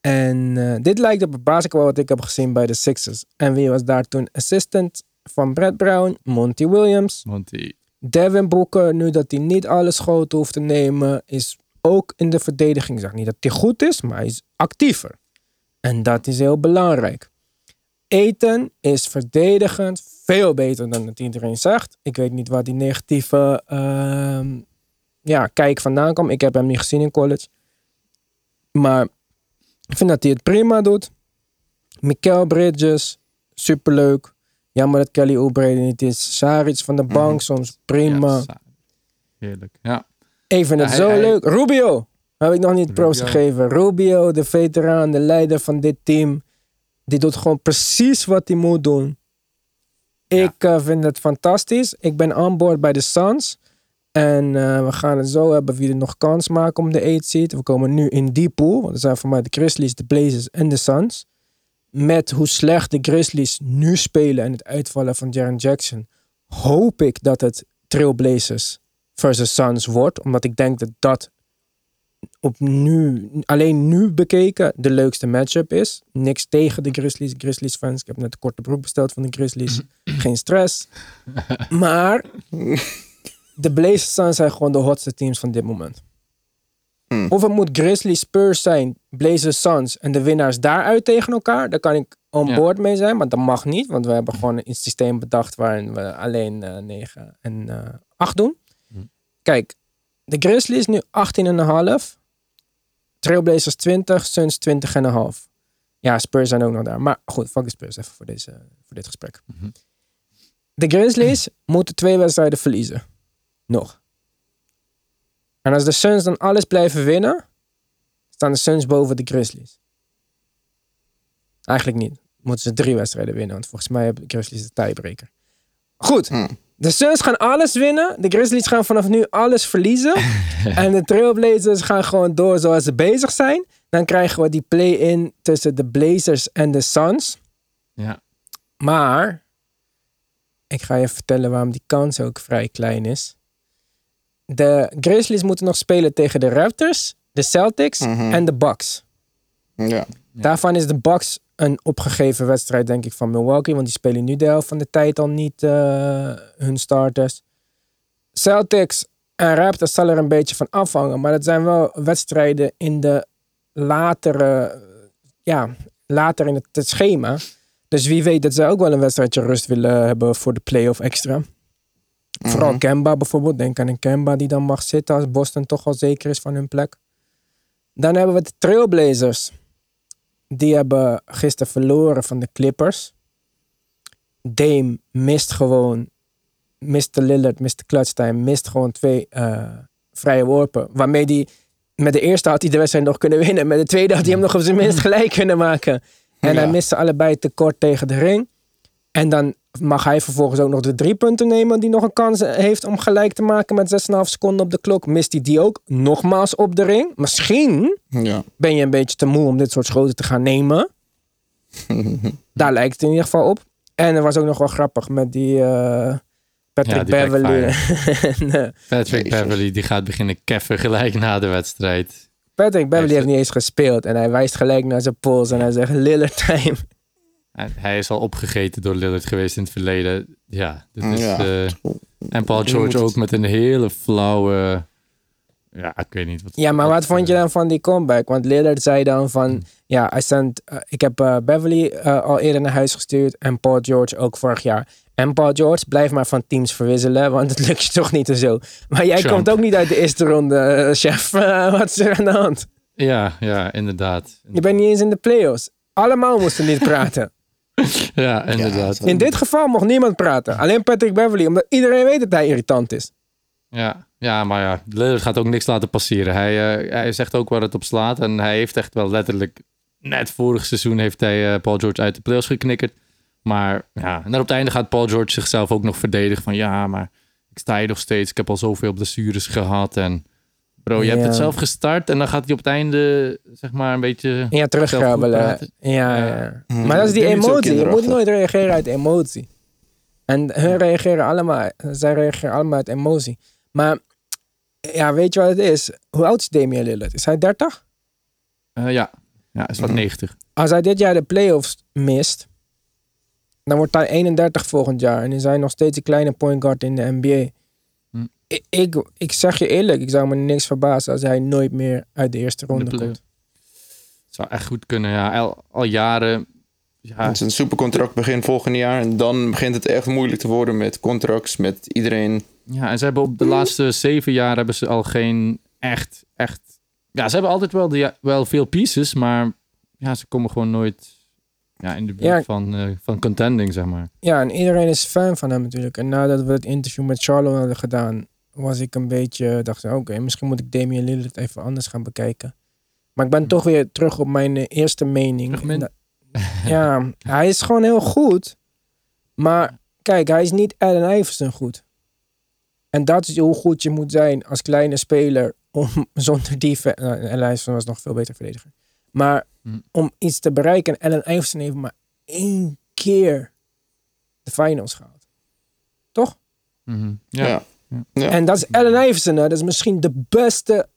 En eh, dit lijkt op het basketbal wat ik heb gezien bij de Sixers. En wie was daar toen assistant van Brett Brown? Monty Williams. Monty. Devin Booker, nu dat hij niet alle schoten hoeft te nemen, is ook in de verdediging. Ik zeg niet dat hij goed is, maar hij is actiever. En dat is heel belangrijk. Eten is verdedigend veel beter dan het iedereen zegt. Ik weet niet waar die negatieve ehm, ja, kijk vandaan komt. Ik heb hem niet gezien in college. Maar ik vind dat hij het prima doet. Mikael Bridges, superleuk. Jammer dat Kelly Oubre niet is. Saric van de bank, soms prima. Heerlijk. Ja. Ik vind Ja, het hij- zo hij- leuk. Rubio. Heb ik nog niet pro's gegeven. Rubio, de veteraan, de leider van dit team. Die doet gewoon precies wat hij moet doen. Ik eh, vind het fantastisch. Ik ben aan boord bij de Suns. En eh, we gaan het zo hebben wie er nog kans maken om de 8 seed. We komen nu in die pool. Want er zijn voor mij de Grizzlies, de Blazers en de Suns. Met hoe slecht de Grizzlies nu spelen en het uitvallen van Jaren Jackson. Hoop ik dat het Trailblazers versus Suns wordt. Omdat ik denk dat dat op nu, alleen nu bekeken de leukste matchup is. Niks tegen de Grizzlies, Grizzlies fans. Ik heb net een korte broek besteld van de Grizzlies. Geen stress. Maar de Blazers Suns zijn gewoon de hotste teams van dit moment. Hmm. Of het moet Grizzlies Spurs zijn, Blazers Suns en de winnaars daaruit tegen elkaar. Daar kan ik on Ja. board mee zijn, maar dat mag niet. Want we hebben gewoon een systeem bedacht waarin we alleen eh 9 en eh 8 doen. Hmm. Kijk, de Grizzlies nu 18,5. Trailblazers 20, Suns 20,5. Ja, Spurs zijn ook nog daar. Maar goed, fuck de Spurs even voor, deze, voor dit gesprek. Mhm. De Grizzlies moeten twee wedstrijden verliezen. Nog. En als de Suns dan alles blijven winnen, staan de Suns boven de Grizzlies. Eigenlijk niet. Moeten ze drie wedstrijden winnen, want volgens mij hebben de Grizzlies de tiebreaker. Goed. Hmm. De Suns gaan alles winnen. De Grizzlies gaan vanaf nu alles verliezen. en de Trailblazers gaan gewoon door zoals ze bezig zijn. Dan krijgen we die play-in tussen de Blazers en de Suns. Ja. Maar ik ga je vertellen waarom die kans ook vrij klein is. De Grizzlies moeten nog spelen tegen de Raptors, de Celtics Mhm. en de Bucks. Ja. Ja. Daarvan is de Bucks een opgegeven wedstrijd, denk ik, van Milwaukee. Want die spelen nu de helft van de tijd al niet eh, hun starters. Celtics en Raptors zal er een beetje van afhangen. Maar dat zijn wel wedstrijden in de latere, ja, later in het, schema. Dus wie weet dat zij ook wel een wedstrijdje rust willen hebben voor de playoff extra. Vooral Mhm. Kemba bijvoorbeeld. Denk aan een Kemba die dan mag zitten als Boston toch al zeker is van hun plek. Dan hebben we de Trailblazers. Die hebben gisteren verloren van de Clippers. Dame mist gewoon, Mr. Lillard, Mr. Clutchtime, mist gewoon twee eh, vrije worpen. Waarmee hij, met de eerste had hij de wedstrijd nog kunnen winnen. Met de tweede had hij hem nog op zijn minst gelijk kunnen maken. En hij miste allebei tekort tegen de ring. En dan mag hij vervolgens ook nog de drie punten nemen die nog een kans heeft om gelijk te maken met 6,5 seconden op de klok. Mist hij die ook nogmaals op de ring? Misschien Ja. ben je een beetje te moe om dit soort schoten te gaan nemen. Daar lijkt het in ieder geval op. En er was ook nog wel grappig met die eh, Patrick Ja, die Beverly. en, Patrick Jezus. Beverly die gaat beginnen keffen gelijk na de wedstrijd. Patrick Beverly Heeft- heeft niet eens gespeeld. En hij wijst gelijk naar zijn pols en hij zegt Lillard time. Hij is al opgegeten door Lillard geweest in het verleden. Ja, dit is, Ja. eh, en Paul George ook met een hele flauwe... Ja, ik weet niet wat... Ja, maar wat vond je eh, dan van die comeback? Want Lillard zei dan van... Ja, I sent, eh, ik heb Beverly eh, al eerder naar huis gestuurd. En Paul George ook vorig jaar. En Paul George, blijf maar van teams verwisselen. Want het lukt je toch niet en zo. Maar jij Trump. komt ook niet uit de eerste ronde, chef. Wat is er aan de hand? Ja, ja, inderdaad. Je bent niet eens in de playoffs. Allemaal moesten niet praten. Ja, inderdaad. Ja, In dit geval mocht niemand praten. Alleen Patrick Beverly, omdat iedereen weet dat hij irritant is. Ja, ja, maar ja, Lillard gaat ook niks laten passeren. Hij, eh, hij zegt ook waar het op slaat. En hij heeft echt wel letterlijk... Net vorig seizoen heeft hij eh, Paul George uit de playoffs geknikkerd. Maar ja, en dan op het einde gaat Paul George zichzelf ook nog verdedigen. Van ja, maar ik sta hier nog steeds. Ik heb al zoveel blessures gehad. En bro, je hebt het zelf gestart. En dan gaat hij op het einde, zeg maar, een beetje... Ja, terugkrabbelen. Ja, Ja. ja. Hmm. Maar dat is die emotie. Je moet nooit reageren uit emotie. En hun reageren allemaal, zij reageren allemaal uit emotie. Maar ja, weet je wat het is? Hoe oud is Damian Lillard? Is hij 30? Eh, ja. ja, is wat 90. Als hij dit jaar de playoffs mist, dan wordt hij 31 volgend jaar. En is hij nog steeds een kleine point guard in de NBA. Ik, ik, ik zeg je eerlijk, ik zou me niks verbazen als hij nooit meer uit de eerste De ronde komt. Zou echt goed kunnen, ja. Al, al jaren... Ja, Het is een supercontract begin volgend jaar. En dan begint het echt moeilijk te worden met contracts, met iedereen. Ja, en ze hebben op de laatste zeven jaar hebben ze al geen echt, echt... Ja, ze hebben altijd wel, de, wel veel pieces, maar ja, ze komen gewoon nooit ja, in de buurt Ja. van, eh, van contending, zeg maar. Ja, en iedereen is fan van hem natuurlijk. En nadat we het interview met Charlo hadden gedaan, was ik een beetje, dacht ik, oké, misschien moet ik Damian Lillard even anders gaan bekijken. Maar ik ben toch weer terug op mijn eh, eerste mening. Dat- ja, hij is gewoon heel goed. Maar kijk, hij is niet Allen Iverson goed. En dat is hoe goed je moet zijn als kleine speler om zonder defense... Nou, Allen Iverson was nog veel beter verdediger. Maar Hm. om iets te bereiken, Allen Iverson heeft maar één keer de finals gehaald. Toch? Mhm. Ja. Ja. Ja. En dat is Allen Iverson. Hè? Dat is misschien de beste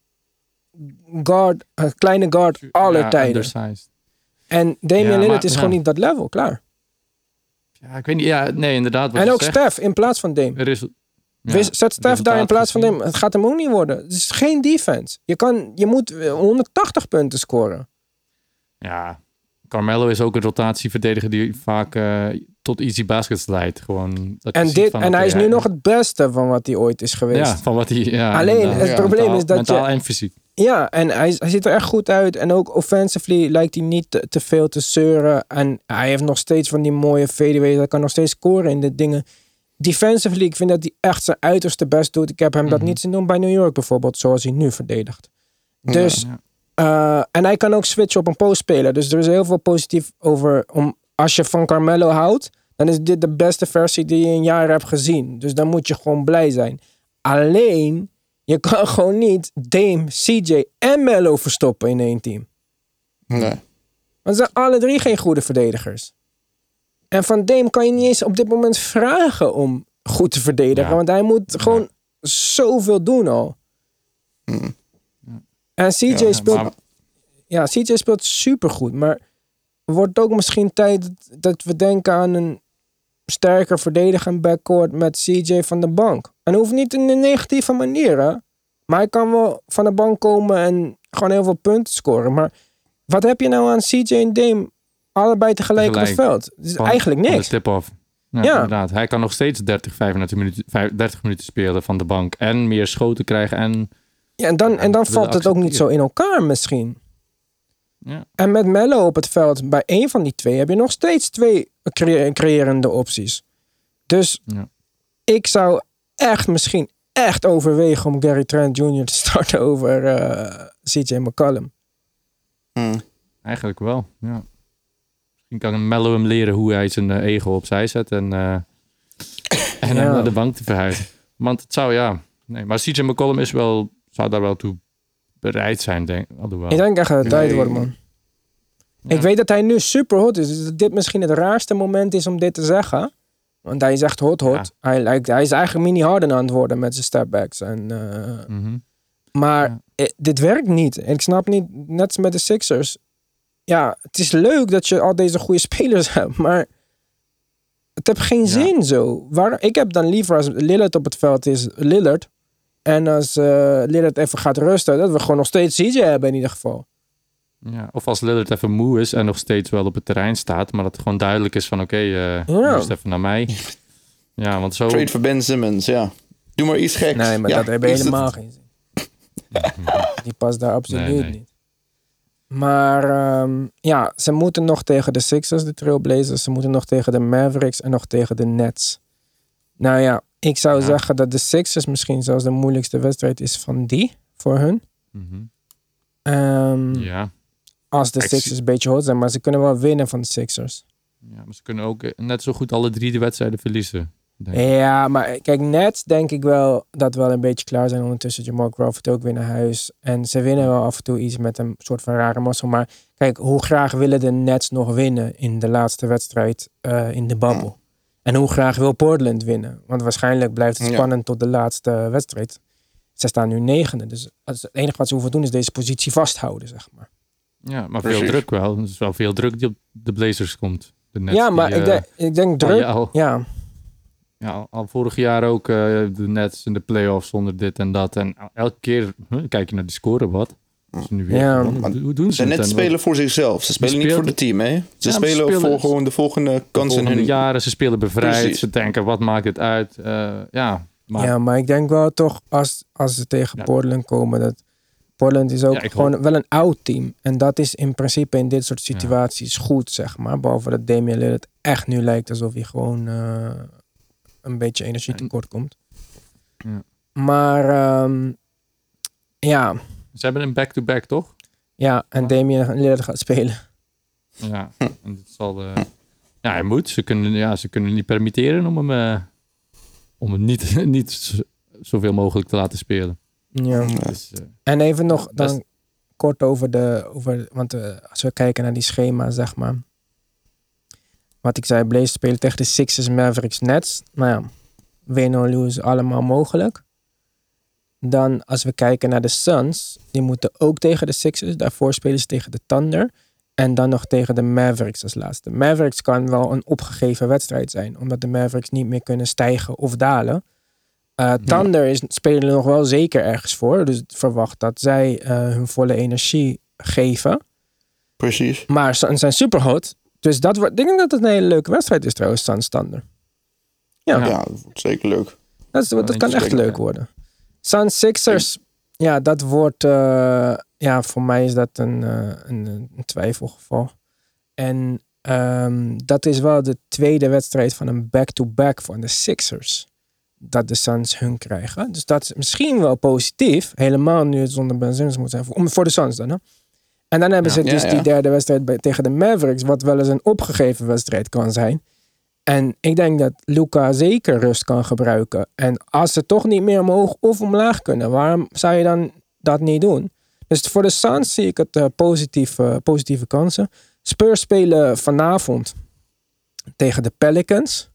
guard, eh, kleine guard aller Ja, tijden. undersized. En Damian Ja, Lillard maar- is ja. gewoon niet dat level, klaar. Ja, ik weet niet. Ja, nee, inderdaad. Wat en ook zegt, Steph in plaats van Dame. er is, ja, Wees- Zet Steph daar in plaats van. Dame. Het gaat hem ook niet worden. Het is geen defense. Je, kan, je moet eh, 180 punten scoren. Ja, Carmelo is ook een rotatieverdediger die vaak eh, tot easy baskets leidt. Gewoon, dat En, dit, van, en hij is nu nog het beste van wat hij ooit is geweest. Ja, van wat hij... Ja, Alleen, het probleem Mentaal- is dat je- Mentaal en fysiek. Ja, en hij, hij ziet er echt goed uit. En ook offensively lijkt hij niet te, te veel te zeuren. En hij heeft nog steeds van die mooie fadeaways. Hij kan nog steeds scoren in de dingen. Defensively, ik vind dat hij echt zijn uiterste best doet. Ik heb hem dat Mhm. niet zien doen bij New York bijvoorbeeld, zoals hij nu verdedigt. Dus, Ja. Eh, en hij kan ook switchen op een postspeler. Dus er is heel veel positief over. Om, als je van Carmelo houdt, dan is dit de beste versie die je in jaren hebt gezien. Dus dan moet je gewoon blij zijn. Alleen, je kan gewoon niet Dame, CJ en Melo verstoppen in één team. Nee. Want ze zijn alle drie geen goede verdedigers. En van Dame kan je niet eens op dit moment vragen om goed te verdedigen. Ja. Want hij moet gewoon zoveel doen al. Mm. En CJ Ja, speelt maar- ja, CJ speelt supergoed. Maar wordt ook misschien tijd dat- we denken aan een sterker verdedigend backcourt met CJ van de bank. En hoeft niet in een negatieve manier, hè. Maar hij kan wel van de bank komen en gewoon heel veel punten scoren. Maar wat heb je nou aan CJ en Dame allebei tegelijk, op het Tegelijk. veld? Het is Van- eigenlijk niks. tip-off. Ja, Ja. inderdaad. Hij kan nog steeds 30, 35 minuten, vijf- 30 minuten spelen van de bank. En meer schoten krijgen. En Ja, en dan, en dan valt het ook niet zo in elkaar misschien. ja, En met Mello op het veld, bij één van die twee, heb je nog steeds twee crea- creërende opties. Dus Ja. ik zou echt misschien echt overwegen om Gary Trent Jr. te starten over eh, CJ McCollum. Mm. eigenlijk wel. Ja. Misschien kan Mello hem leren hoe hij zijn eh, ego opzij zet. En, eh, en hem naar de bank te verhuizen. Want het zou, ja... Nee, maar CJ McCollum is wel, zou daar wel toe bereid zijn, denk alhoewel. Ik denk echt dat het tijd Nee. wordt, man. Ja. Ik weet dat hij nu super hot is. Dus dat dit misschien het raarste moment is om dit te zeggen. Want hij is echt hot, hot. Ja. Hij, lijkt, hij is eigenlijk mini Harden aan het worden met zijn stepbacks. En, eh, Mhm. Maar Ja. eh, dit werkt niet. En ik snap niet, net als met de Sixers. Ja, het is leuk dat je al deze goede spelers hebt, maar het heeft geen zin zo. Waar, ik heb dan liever als Lillard op het veld is Lillard. En als eh Lillard even gaat rusten, dat we gewoon nog steeds CJ hebben in ieder geval. Ja, of als Lillard even moe is en nog steeds wel op het terrein staat, maar dat het gewoon duidelijk is van oké, eh Ja. rust even naar mij. Ja, want zo... Trade voor Ben Simmons, ja. Doe maar iets geks. Nee, maar Ja, dat heeft is helemaal het- geen zin. Die past daar absoluut Nee, nee. niet. Maar ehm, ja, ze moeten nog tegen de Sixers, de Trailblazers. Ze moeten nog tegen de Mavericks en nog tegen de Nets. Nou ja, ik zou Ja. zeggen dat de Sixers misschien zelfs de moeilijkste wedstrijd is van die voor hun. Mhm. Ehm, Ja. Als de Sixers een beetje hot zijn, maar ze kunnen wel winnen van de Sixers. ja, maar ze kunnen ook eh, net zo goed alle drie de wedstrijden verliezen. Ja, maar kijk, Nets denk ik wel dat we wel een beetje klaar zijn ondertussen. Jamal Crawford ook weer naar huis. En ze winnen wel af en toe iets met een soort van rare mazzel. Maar kijk, hoe graag willen de Nets nog winnen in de laatste wedstrijd eh, in de bubble? En hoe graag wil Portland winnen? Want waarschijnlijk blijft het Ja. spannend tot de laatste wedstrijd. Ze staan nu negende. Dus het enige wat ze hoeven doen is deze positie vasthouden, zeg maar. Ja, maar veel Precies. druk wel. Er is wel veel druk die op de Blazers komt. De Nets ja, die, maar ik, eh, denk, ik denk druk. ja, al, Ja, ja, al- al vorig jaar ook eh, de Nets in de playoffs zonder dit en dat. En elke keer huh, kijk je naar die score, wat? Nu weer Ja, maar Hoe doen ze het? net En spelen voor zichzelf. Ze spelen niet voor het team, hè? Ze spelen spelen- voor gewoon de volgende de kans in hun... jaren, ze spelen bevrijd. Precies. Ze denken, wat maakt het uit? Eh, ja, maar ja, maar ik denk wel toch als, als ze tegen Ja. Portland komen, dat Portland is ook gewoon wel een oud team. En dat is in principe in dit soort situaties goed, zeg maar. Behalve dat Damian Lillard echt nu lijkt alsof hij gewoon eh, een beetje energie tekort komt. Ja. Maar ehm, ja, ze hebben een back-to-back, toch? ja, en Ja. Damian Lillard gaat spelen. Ja, en dat zal... eh, ja, hij moet. Ze kunnen, ja, ze kunnen niet permitteren om hem, eh, om hem niet, niet zoveel mogelijk te laten spelen. Ja. Dus, eh, En even nog dan Best- kort over de. Over, want als we kijken naar die schema, zeg maar. Wat ik zei, Blaze spelen tegen de Sixers, Mavericks, Nets. Nou ja, win or lose, allemaal mogelijk. Dan als we kijken naar de Suns, die moeten ook tegen de Sixers. Daarvoor spelen ze tegen de Thunder. En dan nog tegen de Mavericks als laatste. Mavericks kan wel een opgegeven wedstrijd zijn, omdat de Mavericks niet meer kunnen stijgen of dalen. Eh, Thunder is, spelen er nog wel zeker ergens voor. Dus verwacht dat zij eh, hun volle energie geven. Precies. Maar Suns zijn super hot. Dus dat wordt, ik denk dat het een hele leuke wedstrijd is trouwens, Suns Thunder. Ja, Ja, dat wordt zeker leuk. dat, is, dat kan echt leuk ja. worden. Suns Sixers, ja, dat wordt, eh, ja, voor mij is dat een, eh, een, een twijfelgeval. En ehm, dat is wel de tweede wedstrijd van een back-to-back van de Sixers. Dat de Suns hun krijgen. Dus dat is misschien wel positief. Helemaal nu het zonder Ben Simmons moet zijn. Voor, de Suns dan, hè? En dan hebben Ja. ze dus Ja, die derde wedstrijd bij, tegen de Mavericks. Wat wel eens een opgegeven wedstrijd kan zijn. En ik denk dat Luca zeker rust kan gebruiken. En als ze toch niet meer omhoog of omlaag kunnen, waarom zou je dan dat niet doen? Dus voor de Suns zie ik het eh, positieve, positieve kansen. Spurs spelen vanavond tegen de Pelicans.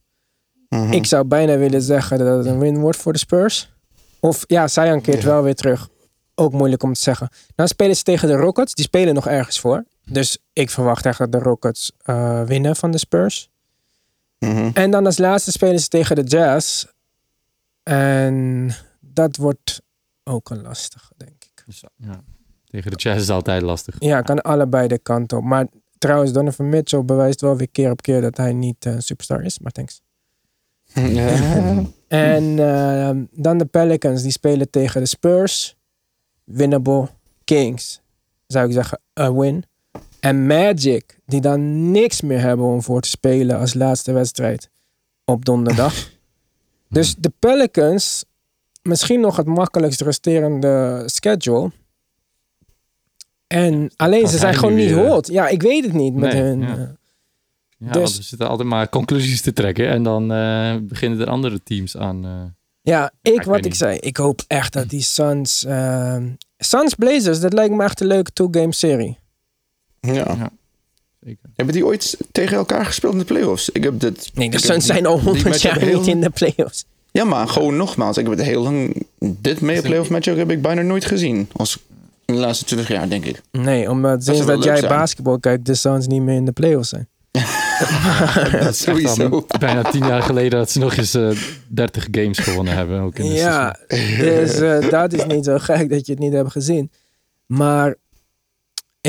Mhm. Ik zou bijna willen zeggen dat het een win wordt voor de Spurs. Of ja, Zion keert Ja. wel weer terug. Ook moeilijk om te zeggen. Dan spelen ze tegen de Rockets. Die spelen nog ergens voor. Dus ik verwacht echt dat de Rockets eh, winnen van de Spurs. Mhm. En dan als laatste spelen ze tegen de Jazz. En dat wordt ook een lastige, denk ik. ja. Tegen de Jazz is altijd lastig. Ja, kan allebei de kant op. Maar trouwens, Donovan Mitchell bewijst wel weer keer op keer dat hij niet eh, een superstar is. Maar thanks. Ja. En ehm, dan de Pelicans, die spelen tegen de Spurs. Winnable. Kings, zou ik zeggen, a win. En Magic, die dan niks meer hebben om voor te spelen als laatste wedstrijd op donderdag. dus de Pelicans, misschien nog het makkelijkst resterende schedule. En alleen ze zijn gewoon niet eh, hot. Ja, ik weet het niet met hun. ja. eh. Ja, Dus- we zitten altijd maar conclusies te trekken. En dan eh, beginnen er andere teams aan. Ja, ik, ik wat ik niet. zei. Ik hoop echt dat die Suns... Suns Blazers, dat lijkt me echt een leuke two-game serie. Ja. Ja. zeker. Hebben die ooit tegen elkaar gespeeld in de playoffs? Ik heb dit. Nee, de Suns zijn al honderd jaar heel- niet in de playoffs. Ja, maar gewoon nogmaals. Ik heb het heel lang. Dit mee playoff matchup heb ik bijna nooit gezien. Als in de laatste 20 jaar, denk ik. Nee, omdat sinds dat jij zijn. basketbal kijkt, de Suns niet meer in de playoffs zijn. dat is sowieso. Al bijna tien jaar geleden dat ze nog eens eh 30 games gewonnen hebben. Ook in de Ja, dus eh, dat is niet zo gek dat je het niet hebt gezien. Maar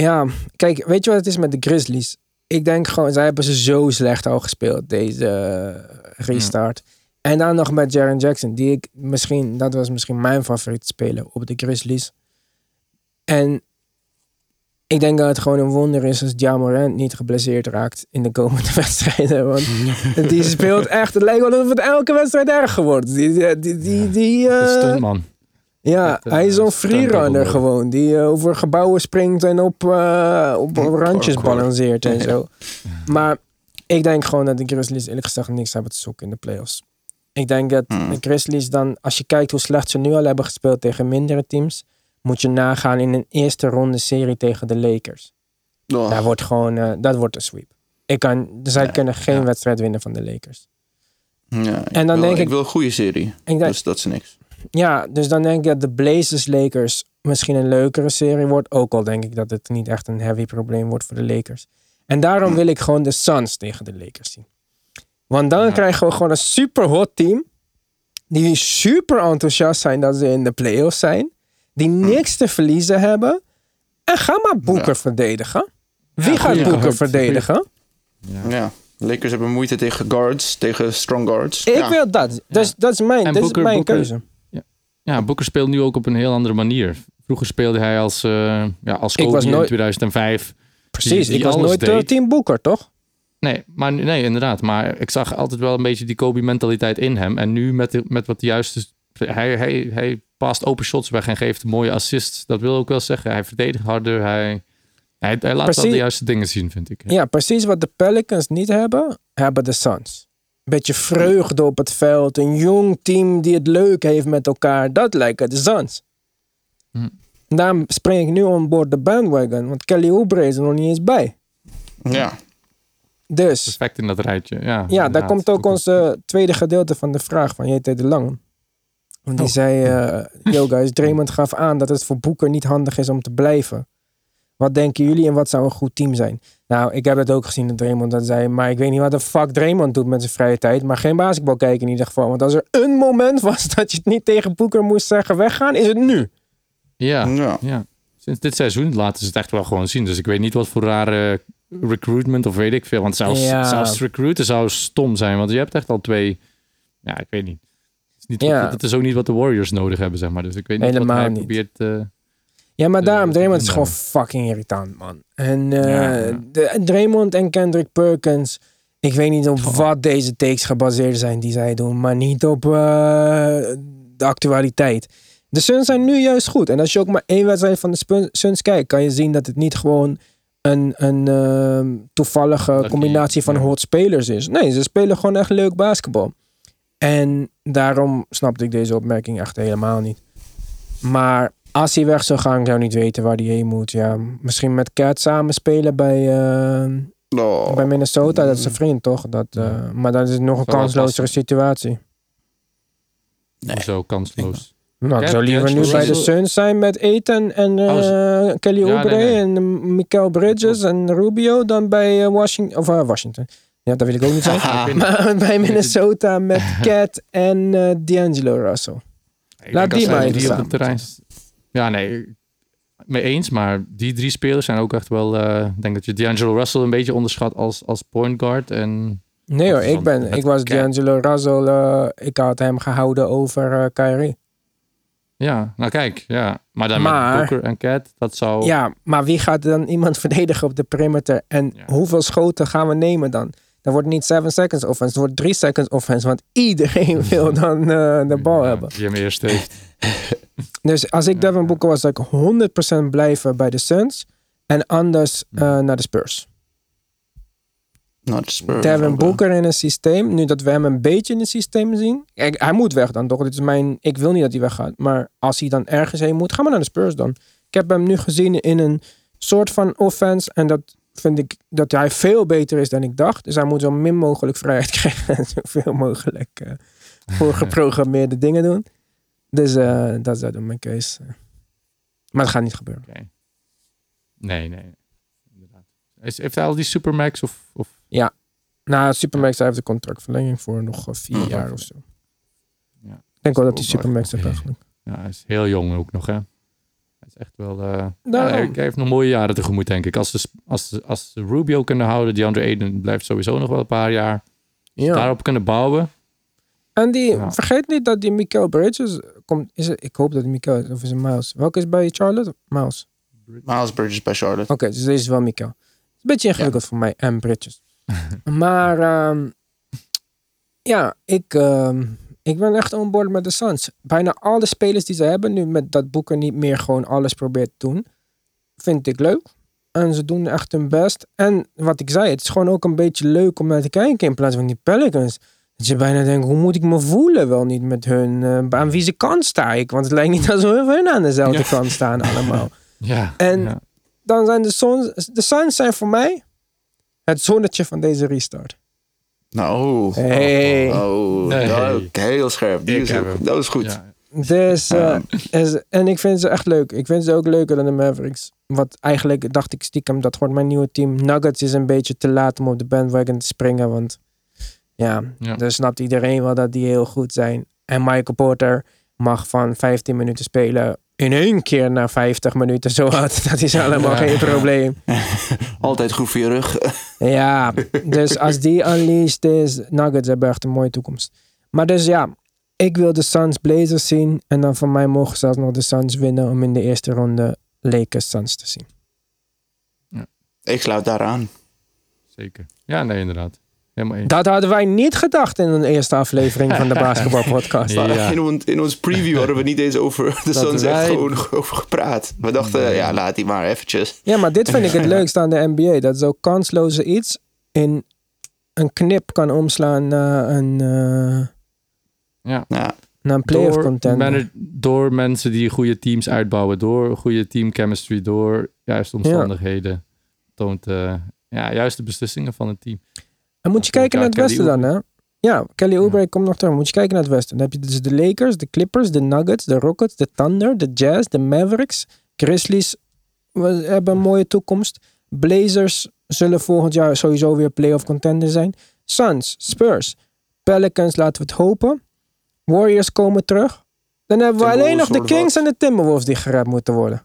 ja, kijk, weet je wat het is met de Grizzlies? Ik denk gewoon, zij hebben ze zo slecht al gespeeld, deze eh, restart. En dan nog met Jaren Jackson, die ik misschien, dat was misschien mijn favoriete speler op de Grizzlies. En Ik denk dat het gewoon een wonder is als Jamorant niet geblesseerd raakt in de komende wedstrijden. Want die speelt echt, het lijkt wel alsof het elke wedstrijd erger wordt. Die, die, die, eh, stuntman. Ja, echt, eh, hij is zo'n freerunner gewoon. Die eh, over gebouwen springt en op, eh, op randjes parkour. balanceert en zo. Maar ik denk gewoon dat de Grizzlies eerlijk gezegd niks hebben te zoeken in de playoffs. Ik denk dat Hmm. de Grizzlies dan, als je kijkt hoe slecht ze nu al hebben gespeeld tegen mindere teams, moet je nagaan in een eerste ronde serie tegen de Lakers. Oh. Dat wordt gewoon, dat wordt een sweep. Ik kan, zij Ja, kunnen geen ja. wedstrijd winnen van de Lakers. Ja, En dan wil, denk ik- ik wil een goede serie. Ik denk, Dus dat is niks. Ja, dus dan denk ik dat de Blazers Lakers misschien een leukere serie wordt. Ook al denk ik dat het niet echt een heavy probleem wordt voor de Lakers. En daarom wil ik gewoon de Suns tegen de Lakers zien. Want dan Ja. krijgen we gewoon een super hot team. Die super enthousiast zijn dat ze in de playoffs zijn. Die niks te verliezen hebben. En ga maar Boeker Ja. verdedigen. Wie Ja, gaat Boeker verdedigen? Ja. Ja. Lakers hebben moeite tegen guards, tegen strong guards. Ik ja. wil dat. Dus, dat is mijn, En dat is mijn Booker- keuze. Ja, Booker speelt nu ook op een heel andere manier. Vroeger speelde hij als, eh ja, als nooit- in 2005. Precies, die ik was nooit deed. team Boeker, toch? Nee, maar, nee, inderdaad. Maar ik zag altijd wel een beetje die Kobe-mentaliteit in hem. En nu met, met wat de juiste... Hij, hij, hij past open shots weg en geeft mooie assists. Dat wil ook wel zeggen. Hij verdedigt harder. Hij, hij, hij laat wel Precies. de juiste dingen zien, vind ik. Ja, precies wat de Pelicans niet hebben, hebben de Suns. Beetje vreugde op het veld, een jong team die het leuk heeft met elkaar. Dat lijken de Suns. Hm. Daarom spring ik nu on board de bandwagon, want Kelly Oubre is er nog niet eens bij. Ja. Dus, Perfect in dat rijtje. Ja, ja, daar komt ook ons tweede gedeelte van de vraag van JT de Lange. Want die Oh. zei, eh yo guys, Draymond gaf aan dat het voor Boeker niet handig is om te blijven. Wat denken jullie en wat zou een goed team zijn? Nou, ik heb het ook gezien dat Draymond dat zei. Maar ik weet niet wat de fuck Draymond doet met zijn vrije tijd. Maar geen basketbal kijken in ieder geval. Want als er een moment was dat je het niet tegen Boeker moest zeggen weggaan, is het nu. Ja, Ja. ja. Sinds dit seizoen laten ze het echt wel gewoon zien. Dus ik weet niet wat voor rare recruitment of weet ik veel. Want zelfs, Ja. zelfs recruiten zou stom zijn. Want je hebt echt al twee... Ja, ik weet niet. Het is, niet Ja. wat, het is ook niet wat de Warriors nodig hebben, zeg maar. Dus ik weet niet Helemaal wat hij niet. probeert... eh, Ja, maar De- daarom, Draymond is gewoon fucking irritant, man. En eh, Ja, ja. De, Draymond en Kendrick Perkins, ik weet niet op Oh. wat deze takes gebaseerd zijn die zij doen, maar niet op eh, de actualiteit. De Suns zijn nu juist goed. En als je ook maar één wedstrijd van de Suns kijkt, kan je zien dat het niet gewoon een, een ehm, toevallige combinatie van hot spelers is. Nee, ze spelen gewoon echt leuk basketbal. En daarom snapte ik deze opmerking echt helemaal niet. Maar als hij weg zou gaan, ik zou niet weten waar hij heen moet. Ja, misschien met Cat samen spelen bij, eh, Oh. bij Minnesota. Dat is een vriend, toch? Dat, eh, Maar dat is nog een kanslozere situatie. Nee. Zo kansloos. Nou, ik zou liever nu bij de. Suns zijn met Ethan en eh, Oh, Kelly Ja, Oubre nee, nee. en Mikael Bridges en Rubio dan bij eh, Washington. Of eh, Washington. Ja, dat wil ik ook niet zijn. Haha. maar bij Minnesota met Cat en eh, D'Angelo Russell. Ik Laat die maar die op samen het terrein... Ja, nee. Mee eens, maar die drie spelers zijn ook echt wel... eh, ik denk dat je D'Angelo Russell een beetje onderschat als, als point guard. En Nee hoor, ik, ben, ik was. D'Angelo Russell. eh, ik had hem gehouden over eh Kyrie. ja, nou kijk. Ja. Maar dan Maar- met Booker en Cat, dat zou... Ja, maar wie gaat dan iemand verdedigen op de perimeter? En Ja. hoeveel schoten gaan we nemen dan? Dan wordt niet 7 seconds offense, het wordt 3 seconds offense. Want iedereen wil dan eh, de bal Ja, hebben. Die hem eerst heeft. Dus als ik Devin Booker was, zou ik 100% blijven bij de Suns. En anders eh, naar de Spurs. Nou, de Spurs Devin ook, Booker in een systeem. Nu dat we hem een beetje in het systeem zien. Kijk, hij moet weg dan toch? Dit is mijn, ik wil niet dat hij weggaat. Maar als hij dan ergens heen moet, ga maar naar de Spurs dan. Ik heb hem nu gezien in een soort van offense. En dat vind ik dat hij veel beter is dan ik dacht. Dus hij moet zo min mogelijk vrijheid krijgen. En zoveel mogelijk eh voor geprogrammeerde dingen doen. Dus eh, dat is dan mijn keus. Maar dat gaat niet gebeuren. Nee, nee. Inderdaad. Heeft hij al die Supermax of... of Nou, Supermax hij heeft een contractverlenging voor nog eh, vier Oh, jaar of zo. Ja. Ik denk wel dat hij Supermax heeft eigenlijk. Ja, hij is heel jong ook nog, hè? Hij is echt wel... eh, ja, hij heeft nog mooie jaren tegemoet, denk ik. Als ze, als, als Rubio kunnen houden, DeAndre Ayton blijft sowieso nog wel een paar jaar. Ja. Daarop kunnen bouwen. En die, Ja. vergeet niet dat die Mikael Bridges komt. Is het, ik hoop dat Mikael is, of is het Miles? Welke is bij Charlotte? Miles. Miles Bridges bij Charlotte. Oké, dus deze is wel Mikael. Het is een beetje ingewikkeld voor mij en Bridges. maar ehm, ja, ik, ehm, ik ben echt onboord met de Suns. Bijna alle spelers die ze hebben nu met dat Boeker niet meer gewoon alles probeert te doen, vind ik leuk. En ze doen echt hun best. En wat ik zei, het is gewoon ook een beetje leuk om naar te kijken in plaats van die Pelicans. Dat je bijna denkt, hoe moet ik me voelen wel niet met hun? eh, aan wie ze kant sta ik? Want het lijkt niet alsof hun aan dezelfde kant staan allemaal. Ja. En ja. dan zijn de Suns, de Suns zijn voor mij het zonnetje van deze restart. Nou, Hey. oh, Nee. nou, heel scherp. Die is, dat is goed. Ja. Dus, eh, is- en ik vind ze echt leuk. Ik vind ze ook leuker dan de Mavericks. Wat eigenlijk dacht ik stiekem, dat wordt mijn nieuwe team. Nuggets is een beetje te laat om op de bandwagon te springen. Want ja, Ja. dan snapt iedereen wel dat die heel goed zijn. En Michael Porter mag van 15 minuten spelen in één keer naar 50 minuten zo hard. Dat is allemaal Ja. geen probleem. Altijd goed voor je rug. Ja, dus als die unleashed is, Nuggets hebben echt een mooie toekomst. Maar dus ja, ik wil de Suns Blazers zien. En dan van mij mogen zelfs nog de Suns winnen om in de eerste ronde Lakers Suns te zien. Ik sluit daaraan. Zeker. Ja, nee, inderdaad. Helemaal eens. Dat hadden wij niet gedacht in een eerste aflevering van de basketbalpodcast. Ja. In, ons, in ons preview hadden we niet eens over de Suns echt wij- gewoon over gepraat. We dachten, Nee. ja, laat die maar eventjes. Ja, maar dit vind ik het leukste aan de NBA. Dat zo kansloze iets in een knip kan omslaan naar een, eh, Ja. Ja, naar een playoff Door, contender. door mensen die goede teams uitbouwen, door goede teamchemistry, door juiste omstandigheden, toont eh, ja, juist de beslissingen van het team. En moet je kijken naar het westen dan, hè? Ja, Kelly Oubre komt nog terug. Moet je kijken naar het westen. Dan heb je dus de Lakers, de Clippers, de Nuggets, de Rockets, de Thunder, de Jazz, de Mavericks. Grizzlies we hebben een mooie toekomst. Blazers zullen volgend jaar sowieso weer playoff contender zijn. Suns, Spurs, Pelicans, laten we het hopen. Warriors komen terug. Dan hebben we alleen nog de Kings en de Timberwolves die gered moeten worden.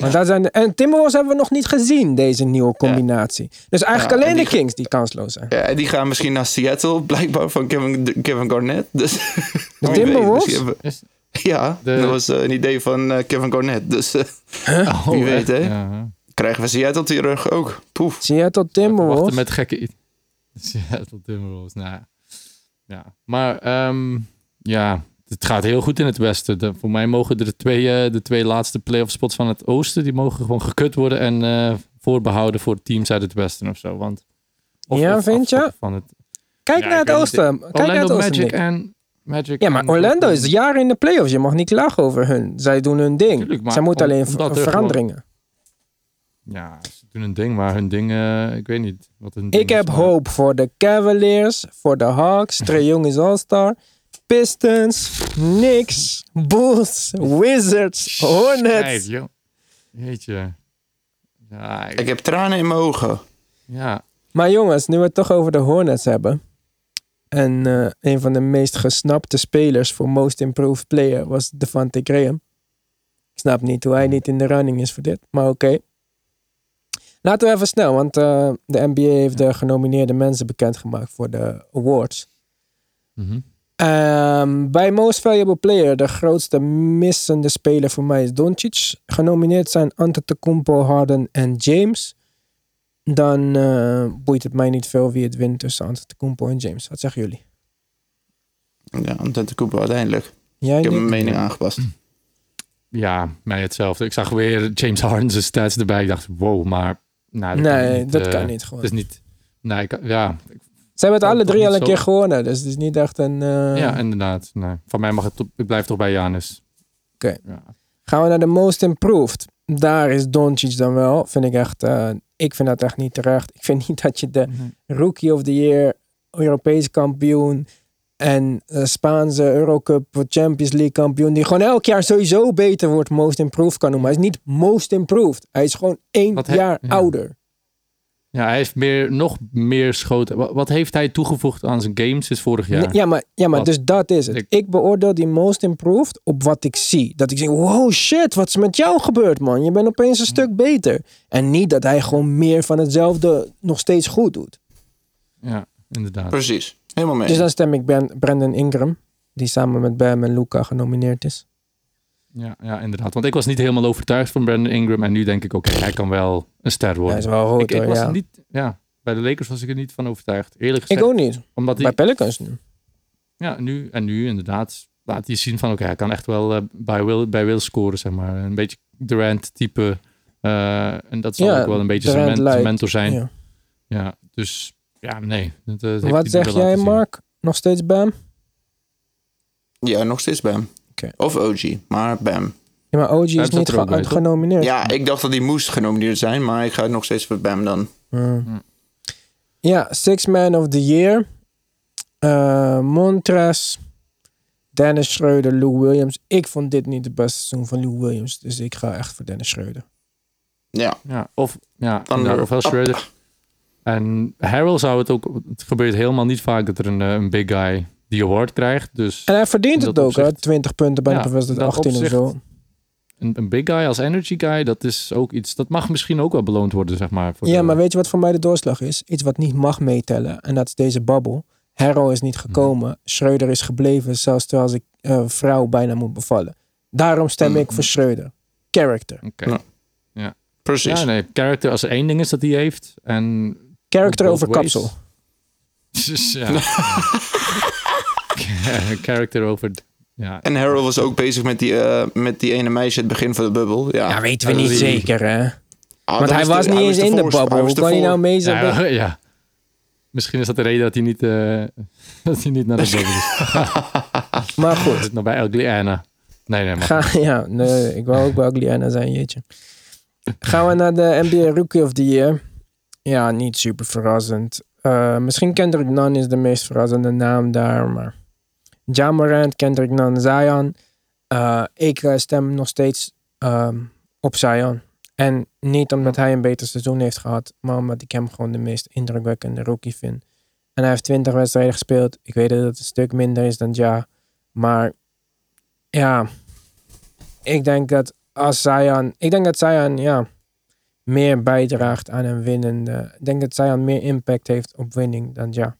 Maar dat zijn de, en Timberwolves hebben we nog niet gezien, deze nieuwe combinatie. Dus eigenlijk Ja, alleen en de Kings die kansloos zijn. Ja, en die gaan misschien naar Seattle, blijkbaar van Kevin, Kevin Garnett. Dus, De wie weet, Timberwolves? hebben- Ja, De- dat was eh, een idee van eh, Kevin Garnett. Dus eh, Wie weet, hè? Ja. krijgen we Seattle terug ook. Poef. Seattle Wachten Timberwolves. met gekke... Seattle Timberwolves, nou ja. ja. Maar ehm, ja, het gaat heel goed in het westen. De- voor mij mogen de twee, eh, de twee laatste playoff spots van het oosten, die mogen gewoon gekut worden en eh, voorbehouden voor teams uit het westen of zo. Want, Ja, vind je? Van het, Kijk Ja, naar het oosten. Kijk naar het Orlando oosten. Magic en... Magic Ja, maar Orlando is jaren in de playoffs. Je mag niet klagen over hun. Zij doen hun ding. Tuurlijk, Zij moeten om- alleen er veranderingen. Ja, ze doen een ding, maar hun ding, eh, ik weet niet wat hun ding Ik is, heb maar- hoop voor de Cavaliers, voor de Hawks, Trae Young is All-Star, Pistons, Knicks, Bulls, Wizards, Hornets. joh. Jeetje. Ja, ik- Ik heb tranen in mijn ogen. ja. Maar jongens, nu we het toch over de Hornets hebben. En eh, een van de meest gesnapte spelers voor Most Improved Player was Devante Graham. Ik snap niet hoe hij niet in de running is voor dit, maar oké. Laten we even snel, want eh, de NBA heeft de genomineerde mensen bekendgemaakt voor de awards. Mhm. Ehm, bij Most Valuable Player, de grootste missende speler voor mij is Doncic. Genomineerd zijn Antetokounmpo, Harden en James. Dan eh, boeit het mij niet veel wie het wint tussen Antetokounmpo en James. Wat zeggen jullie? Ja, Antetokounmpo uiteindelijk. Jij Ik heb mijn mening aangepast. Ja, mij hetzelfde. Ik zag weer James Harden's stats erbij. Ik dacht, wow, maar... Nou, dat Nee, kan niet, dat eh, kan niet gewoon. Het is niet... Nee, ik- ja, Ze hebben het alle drie al een keer gewonnen. Dus het is niet echt een... eh, ja, inderdaad. Nee. Van mij mag het... Ik blijf toch bij Janis. Oké. Ja. Gaan we naar de Most Improved. Daar is Doncic dan wel. Vind ik echt... eh, ik vind dat echt niet terecht. Ik vind niet dat je de Rookie of the Year, Europees kampioen en eh, Spaanse Eurocup Champions League kampioen, die gewoon elk jaar sowieso beter wordt, most improved kan noemen. Hij is niet most improved. Hij is gewoon één Wat jaar ja. ouder. Ja, hij heeft meer, nog meer schoten. Wat, wat heeft hij toegevoegd aan zijn games sinds vorig jaar? Nee, Ja, maar, ja, maar Wat? dus dat is het. Ik- Ik beoordeel die most improved op wat ik zie. Dat ik zeg, wow shit, wat is met jou gebeurd man? Je bent opeens een stuk beter. En niet dat hij gewoon meer van hetzelfde nog steeds goed doet. Ja, inderdaad. Precies. Helemaal mee. Dus dan stem ik Ben- Brandon Ingram, die samen met Bam en Luca genomineerd is. Ja, ja, inderdaad. Want ik was niet helemaal overtuigd van Brandon Ingram. En nu denk ik, oké, hij kan wel een ster worden. Hij is wel rood ik, ik was ja. niet, ja, bij de Lakers was ik er niet van overtuigd. Eerlijk Ik gezegd. ook niet. Omdat hij, Bij Pelicans nu. ja, nu, en nu inderdaad laat hij zien van, oké, hij kan echt wel eh, bij, will, bij will scoren, zeg maar. Een beetje Durant type. eh, en dat zal Ja, ook wel een beetje zijn, men- mentor zijn. Ja. Ja. dus ja, nee. Dat, eh, dat Wat zeg jij. Mark? Nog steeds Bam? Ja, nog steeds Bam. Of OG, maar Bam. Ja, maar OG is niet er ge- genomineerd. Ja, ik dacht dat hij moest genomineerd zijn, maar ik ga nog steeds voor Bam dan. Hmm. Ja, Six Man of the Year. Eh Montres. Dennis Schreuder, Lou Williams. Ik vond dit niet het beste seizoen van Lou Williams. Dus ik ga echt voor Dennis Schreuder. Ja, Ja, of, ja, weer- ofwel Schroeder. En Harold zou het ook... Het gebeurt helemaal niet vaak dat er een, eh, een big guy die award krijgt. Dus En hij verdient het ook, hè? opzicht- 20 punten bij Ja, de wedstrijd dat 18 of opzicht- zo. een, een big guy als energy guy, dat is ook iets... Dat mag misschien ook wel beloond worden, zeg maar. Voor Ja, de- maar weet je wat voor mij de doorslag is? Iets wat niet mag meetellen. En dat is deze babbel. Harrow is niet gekomen. Schreuder is gebleven, zelfs terwijl ik eh, vrouw bijna moet bevallen. Daarom stem ik Mhm. voor Schreuder. Character. Oké. Ja. precies. Ja, nee. Character, als er één ding is dat hij heeft. En Character over ways. kapsel. Dus, ja. Character over... Ja, En Harold was ook bezig met die, eh, met die ene meisje het begin van de bubbel. Ja, Ja, weten we niet zeker, hè? Ah, Want hij was de- niet eens in de was Hoe kan hij nou mee zijn? ja, ja. Misschien is dat de reden dat hij niet, eh, dat hij niet naar de bubbel is. Maar goed. zit nog bij Ugly Anna. Nee, nee, maar... Ga, ja, nee, ik wou ook bij Ugly Anna zijn, jeetje. Gaan we naar de NBA Rookie of the Year. Ja, niet super verrassend. Eh, misschien Kendrick Nunn is de meest verrassende naam daar, maar... Ja Morant, Kendrick Nunn, Zion. Eh, ik eh, stem nog steeds ehm, op Zion. En niet omdat hij een beter seizoen heeft gehad, maar omdat ik hem gewoon de meest indrukwekkende rookie vind. En hij heeft 20 wedstrijden gespeeld. Ik weet dat het een stuk minder is dan Ja. Maar ja, ik denk dat als Zion, ik denk dat Zion ja, meer bijdraagt aan een winnende. Ik denk dat Zion meer impact heeft op winning dan Ja.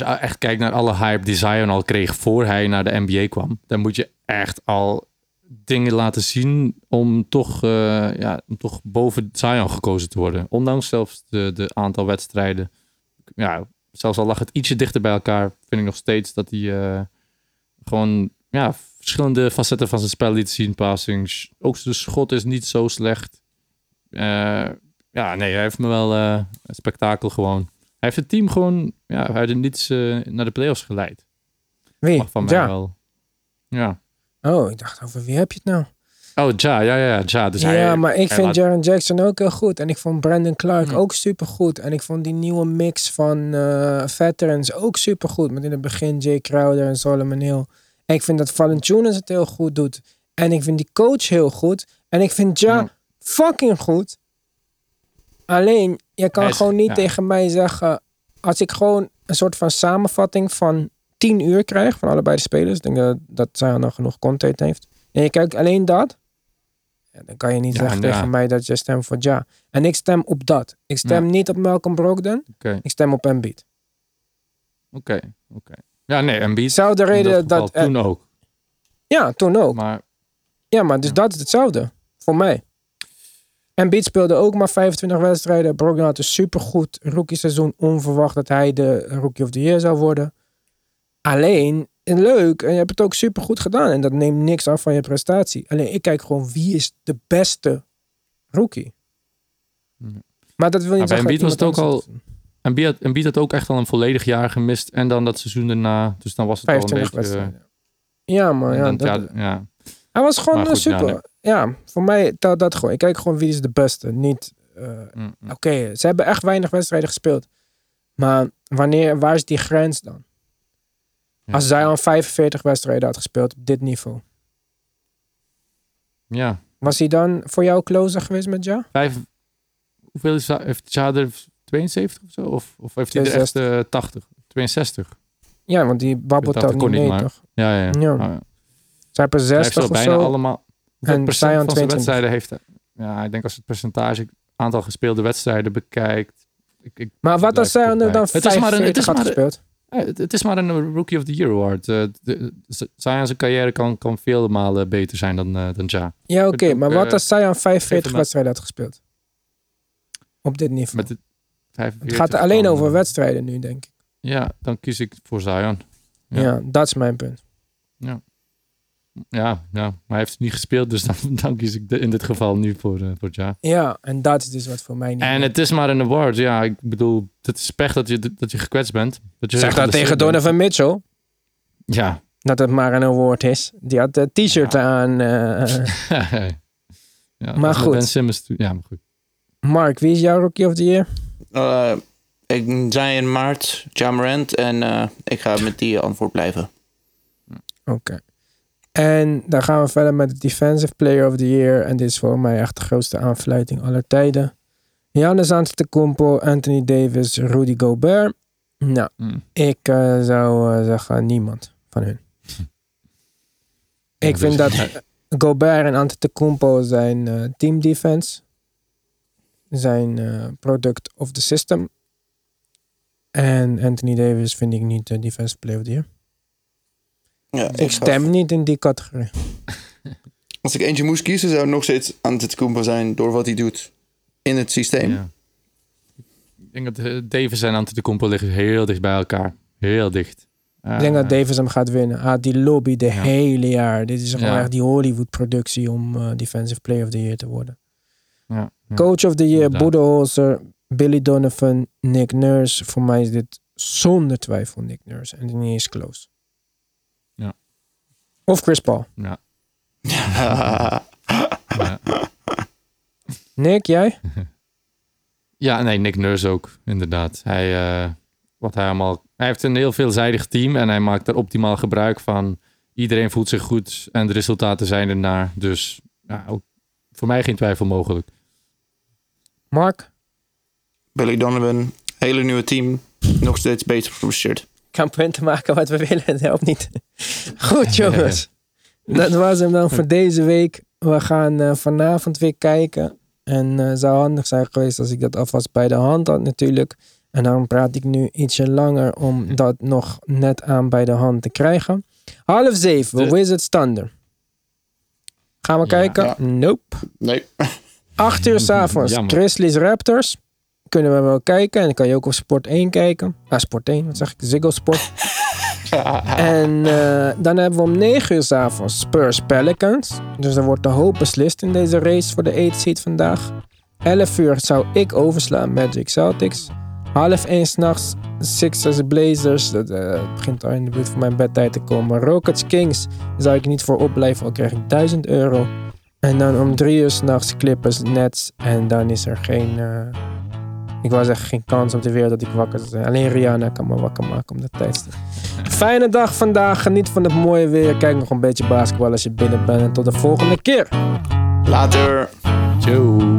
Als je echt kijkt naar alle hype die Zion al kreeg voor hij naar de NBA kwam, dan moet je echt al dingen laten zien om toch, eh, ja, om toch boven Zion gekozen te worden. Ondanks zelfs de, de aantal wedstrijden. Ja, zelfs al lag het ietsje dichter bij elkaar, vind ik nog steeds dat hij eh, gewoon ja, verschillende facetten van zijn spel liet zien. Passing, sh- ook zijn schot is niet zo slecht. Eh, ja, nee, hij heeft me wel spektakel gewoon. Hij heeft het team gewoon ja, uit het niets eh, naar de playoffs geleid. Wie? Mag van mij Ja. wel. Ja. Oh, ik dacht over wie heb je het nou? Oh, Ja, ja, ja, ja. Dus ja, hij, maar ik vind laat- Jaron Jackson ook heel goed. En ik vond Brandon Clark Hm. ook super goed. En ik vond die nieuwe mix van eh, veterans ook super goed. Met in het begin Jay Crowder en Solomon Hill. En ik vind dat Valanciunas het heel goed doet. En ik vind die coach heel goed. En ik vind Ja Ja. fucking goed. Alleen, je kan is- gewoon niet ja. tegen mij zeggen... Als ik gewoon een soort van samenvatting van 10 uur krijg... van allebei de spelers. Ik denk dat, dat zij nog genoeg content heeft. En je kijkt alleen dat... Dan kan je niet Ja, zeggen ja. tegen mij dat je stemt voor Ja. En ik stem op dat. Ik stem niet op Malcolm Brogdon. Ik stem op Embiid. oké, oké. Ja, nee, Embiid. Dezelfde in reden dat dat... toen ook. ja, toen ook. Maar Ja, maar dus dat is hetzelfde. Voor mij. Embiid speelde ook maar 25 wedstrijden. Brogdon had een supergoed rookie seizoen. Onverwacht dat hij de rookie of the year zou worden. Alleen, en leuk. En je hebt het ook supergoed gedaan. En dat neemt niks af van je prestatie. Alleen, ik kijk gewoon wie is de beste rookie. Ja. Maar dat wil niet zeggen was het ook anders het- Embiid, had- ook echt al een volledig jaar gemist. En dan dat seizoen daarna. Dus dan was het al een 25 beetje... Ja, maar en ja, dan- dat, ja, ja. Hij was gewoon goed, ja, super. Ja, voor mij telt dat gewoon. Ik kijk gewoon wie is de beste. Niet eh, Mm, mm. Oké, ze hebben echt weinig wedstrijden gespeeld. Maar wanneer, waar is die grens dan? Ja. Als Zion 45 wedstrijden had gespeeld op dit niveau. Ja, Was hij dan voor jou closer geweest met Ja? vijf... Hoeveel is, heeft Ja er 72 of zo? Of, of heeft hij er echt 62. eh, 80? 62? Ja, want die babbelt Dat niet mee, toch? Ja, ja. Ja. Ja. Zij hebben heeft 60 wel of bijna zo. allemaal... En Zion van zijn 22. wedstrijden heeft? Ja, ik denk als het percentage aantal gespeelde wedstrijden bekijkt. Ik, ik, Maar wat als erbij. dan Het is maar een- 45 het is had maar een- gespeeld? Eh, het, het is maar een Rookie of the Year award. Eh, zijn carrière kan, kan vele malen beter zijn dan, eh, dan Ja. Ja, oké. maar wat als Zion 45 maar- wedstrijden had gespeeld? Op dit niveau. Met de 45 het gaat alleen over wedstrijden nu, denk ik. Ja, dan kies ik voor Zion. Ja, Ja. dat is mijn punt. Ja, ja, maar hij heeft niet gespeeld, dus dan, dan kies ik de- in dit geval nu voor, eh, voor Ja. Ja, en dat is dus wat voor mij niet En het is maar een award. Ja, ik bedoel, het is pech dat je, dat je gekwetst bent. Dat je Zeg dat tegen bent. Donovan Mitchell. Ja. Dat het maar een award is. Die had een t-shirt aan. eh. ja Maar goed. Ben Simmons, ja, maar goed. Mark, wie is jouw rookie of the year? Eh, ik zei in maart Jamarant en eh, ik ga met die antwoord blijven. Oké. En dan gaan we verder met de Defensive Player of the Year. En dit is voor mij echt de grootste aanfluiting aller tijden. Giannis Antetokounmpo, Anthony Davis, Rudy Gobert. Nou, Mm. ik eh, zou eh, zeggen niemand van hun. ik Ja, vind dus- dat Gobert en Antetokounmpo zijn eh, team defense. Zijn product of the system. En Anthony Davis vind ik niet de Defensive Player of the Year. Ja, Ik stem niet in die categorie. Als ik eentje moest kiezen, zou het nog steeds Antetokounmpo zijn door wat hij doet in het systeem. Ja. Ik denk dat eh, Davis en Antetokounmpo liggen heel dicht bij elkaar. Heel dicht. Ik denk dat Eh, Davis hem gaat winnen. Ah, die lobby de Ja. hele jaar. Dit is gewoon Ja. echt die Hollywood-productie om eh, Defensive Player of the Year te worden. ja, ja. Coach of the Year. Budenholzer, Billy Donovan, Nick Nurse. Voor mij is dit zonder twijfel Nick Nurse. En niet eens close. Of Chris Paul. Ja. Nick, jij? Ja, nee, Nick Nurse ook, inderdaad. Hij, eh, wat hij, allemaal, hij heeft een heel veelzijdig team en hij maakt er optimaal gebruik van. Iedereen voelt zich goed en de resultaten zijn ernaar. Dus ja, ook voor mij geen twijfel mogelijk. Mark? Billy Donovan, hele nieuwe team, nog steeds beter gepresteerd. Punten maken wat we willen. Het helpt niet. Goed, jongens. Dat was hem dan voor deze week. We gaan eh, vanavond weer kijken. En eh, zou handig zijn geweest als ik dat alvast bij de hand had natuurlijk. En daarom praat ik nu ietsje langer om dat nog net aan bij de hand te krijgen. Half zeven, De- Wizards Thunder. Gaan we Ja. kijken? Ja. Nope. Nee. Acht uur s'avonds. Grizzlies Raptors. Kunnen we wel kijken. En dan kan je ook op Sport 1 kijken. Ah, Sport 1, wat zeg ik? Ziggo Sport. En eh, dan hebben we om 9 uur s'avonds Spurs Pelicans. Dus er wordt een hoop beslist in deze race voor de 8 seed vandaag. 11 uur zou ik overslaan Magic Celtics. Half 1 s'nachts Sixers Blazers. Dat eh, begint al in de buurt van mijn bedtijd te komen. Rockets Kings. Daar zou ik niet voor opblijven, al krijg ik 1000 euro. En dan om 3 uur s'nachts Clippers Nets. En dan is er geen... eh, ik wou zeggen geen kans op de wereld dat ik wakker zou zijn. Alleen Rihanna kan me wakker maken om dat tijdstip. Fijne dag vandaag. Geniet van het mooie weer. Kijk nog een beetje basketbal als je binnen bent. En tot de volgende keer. Later. Ciao.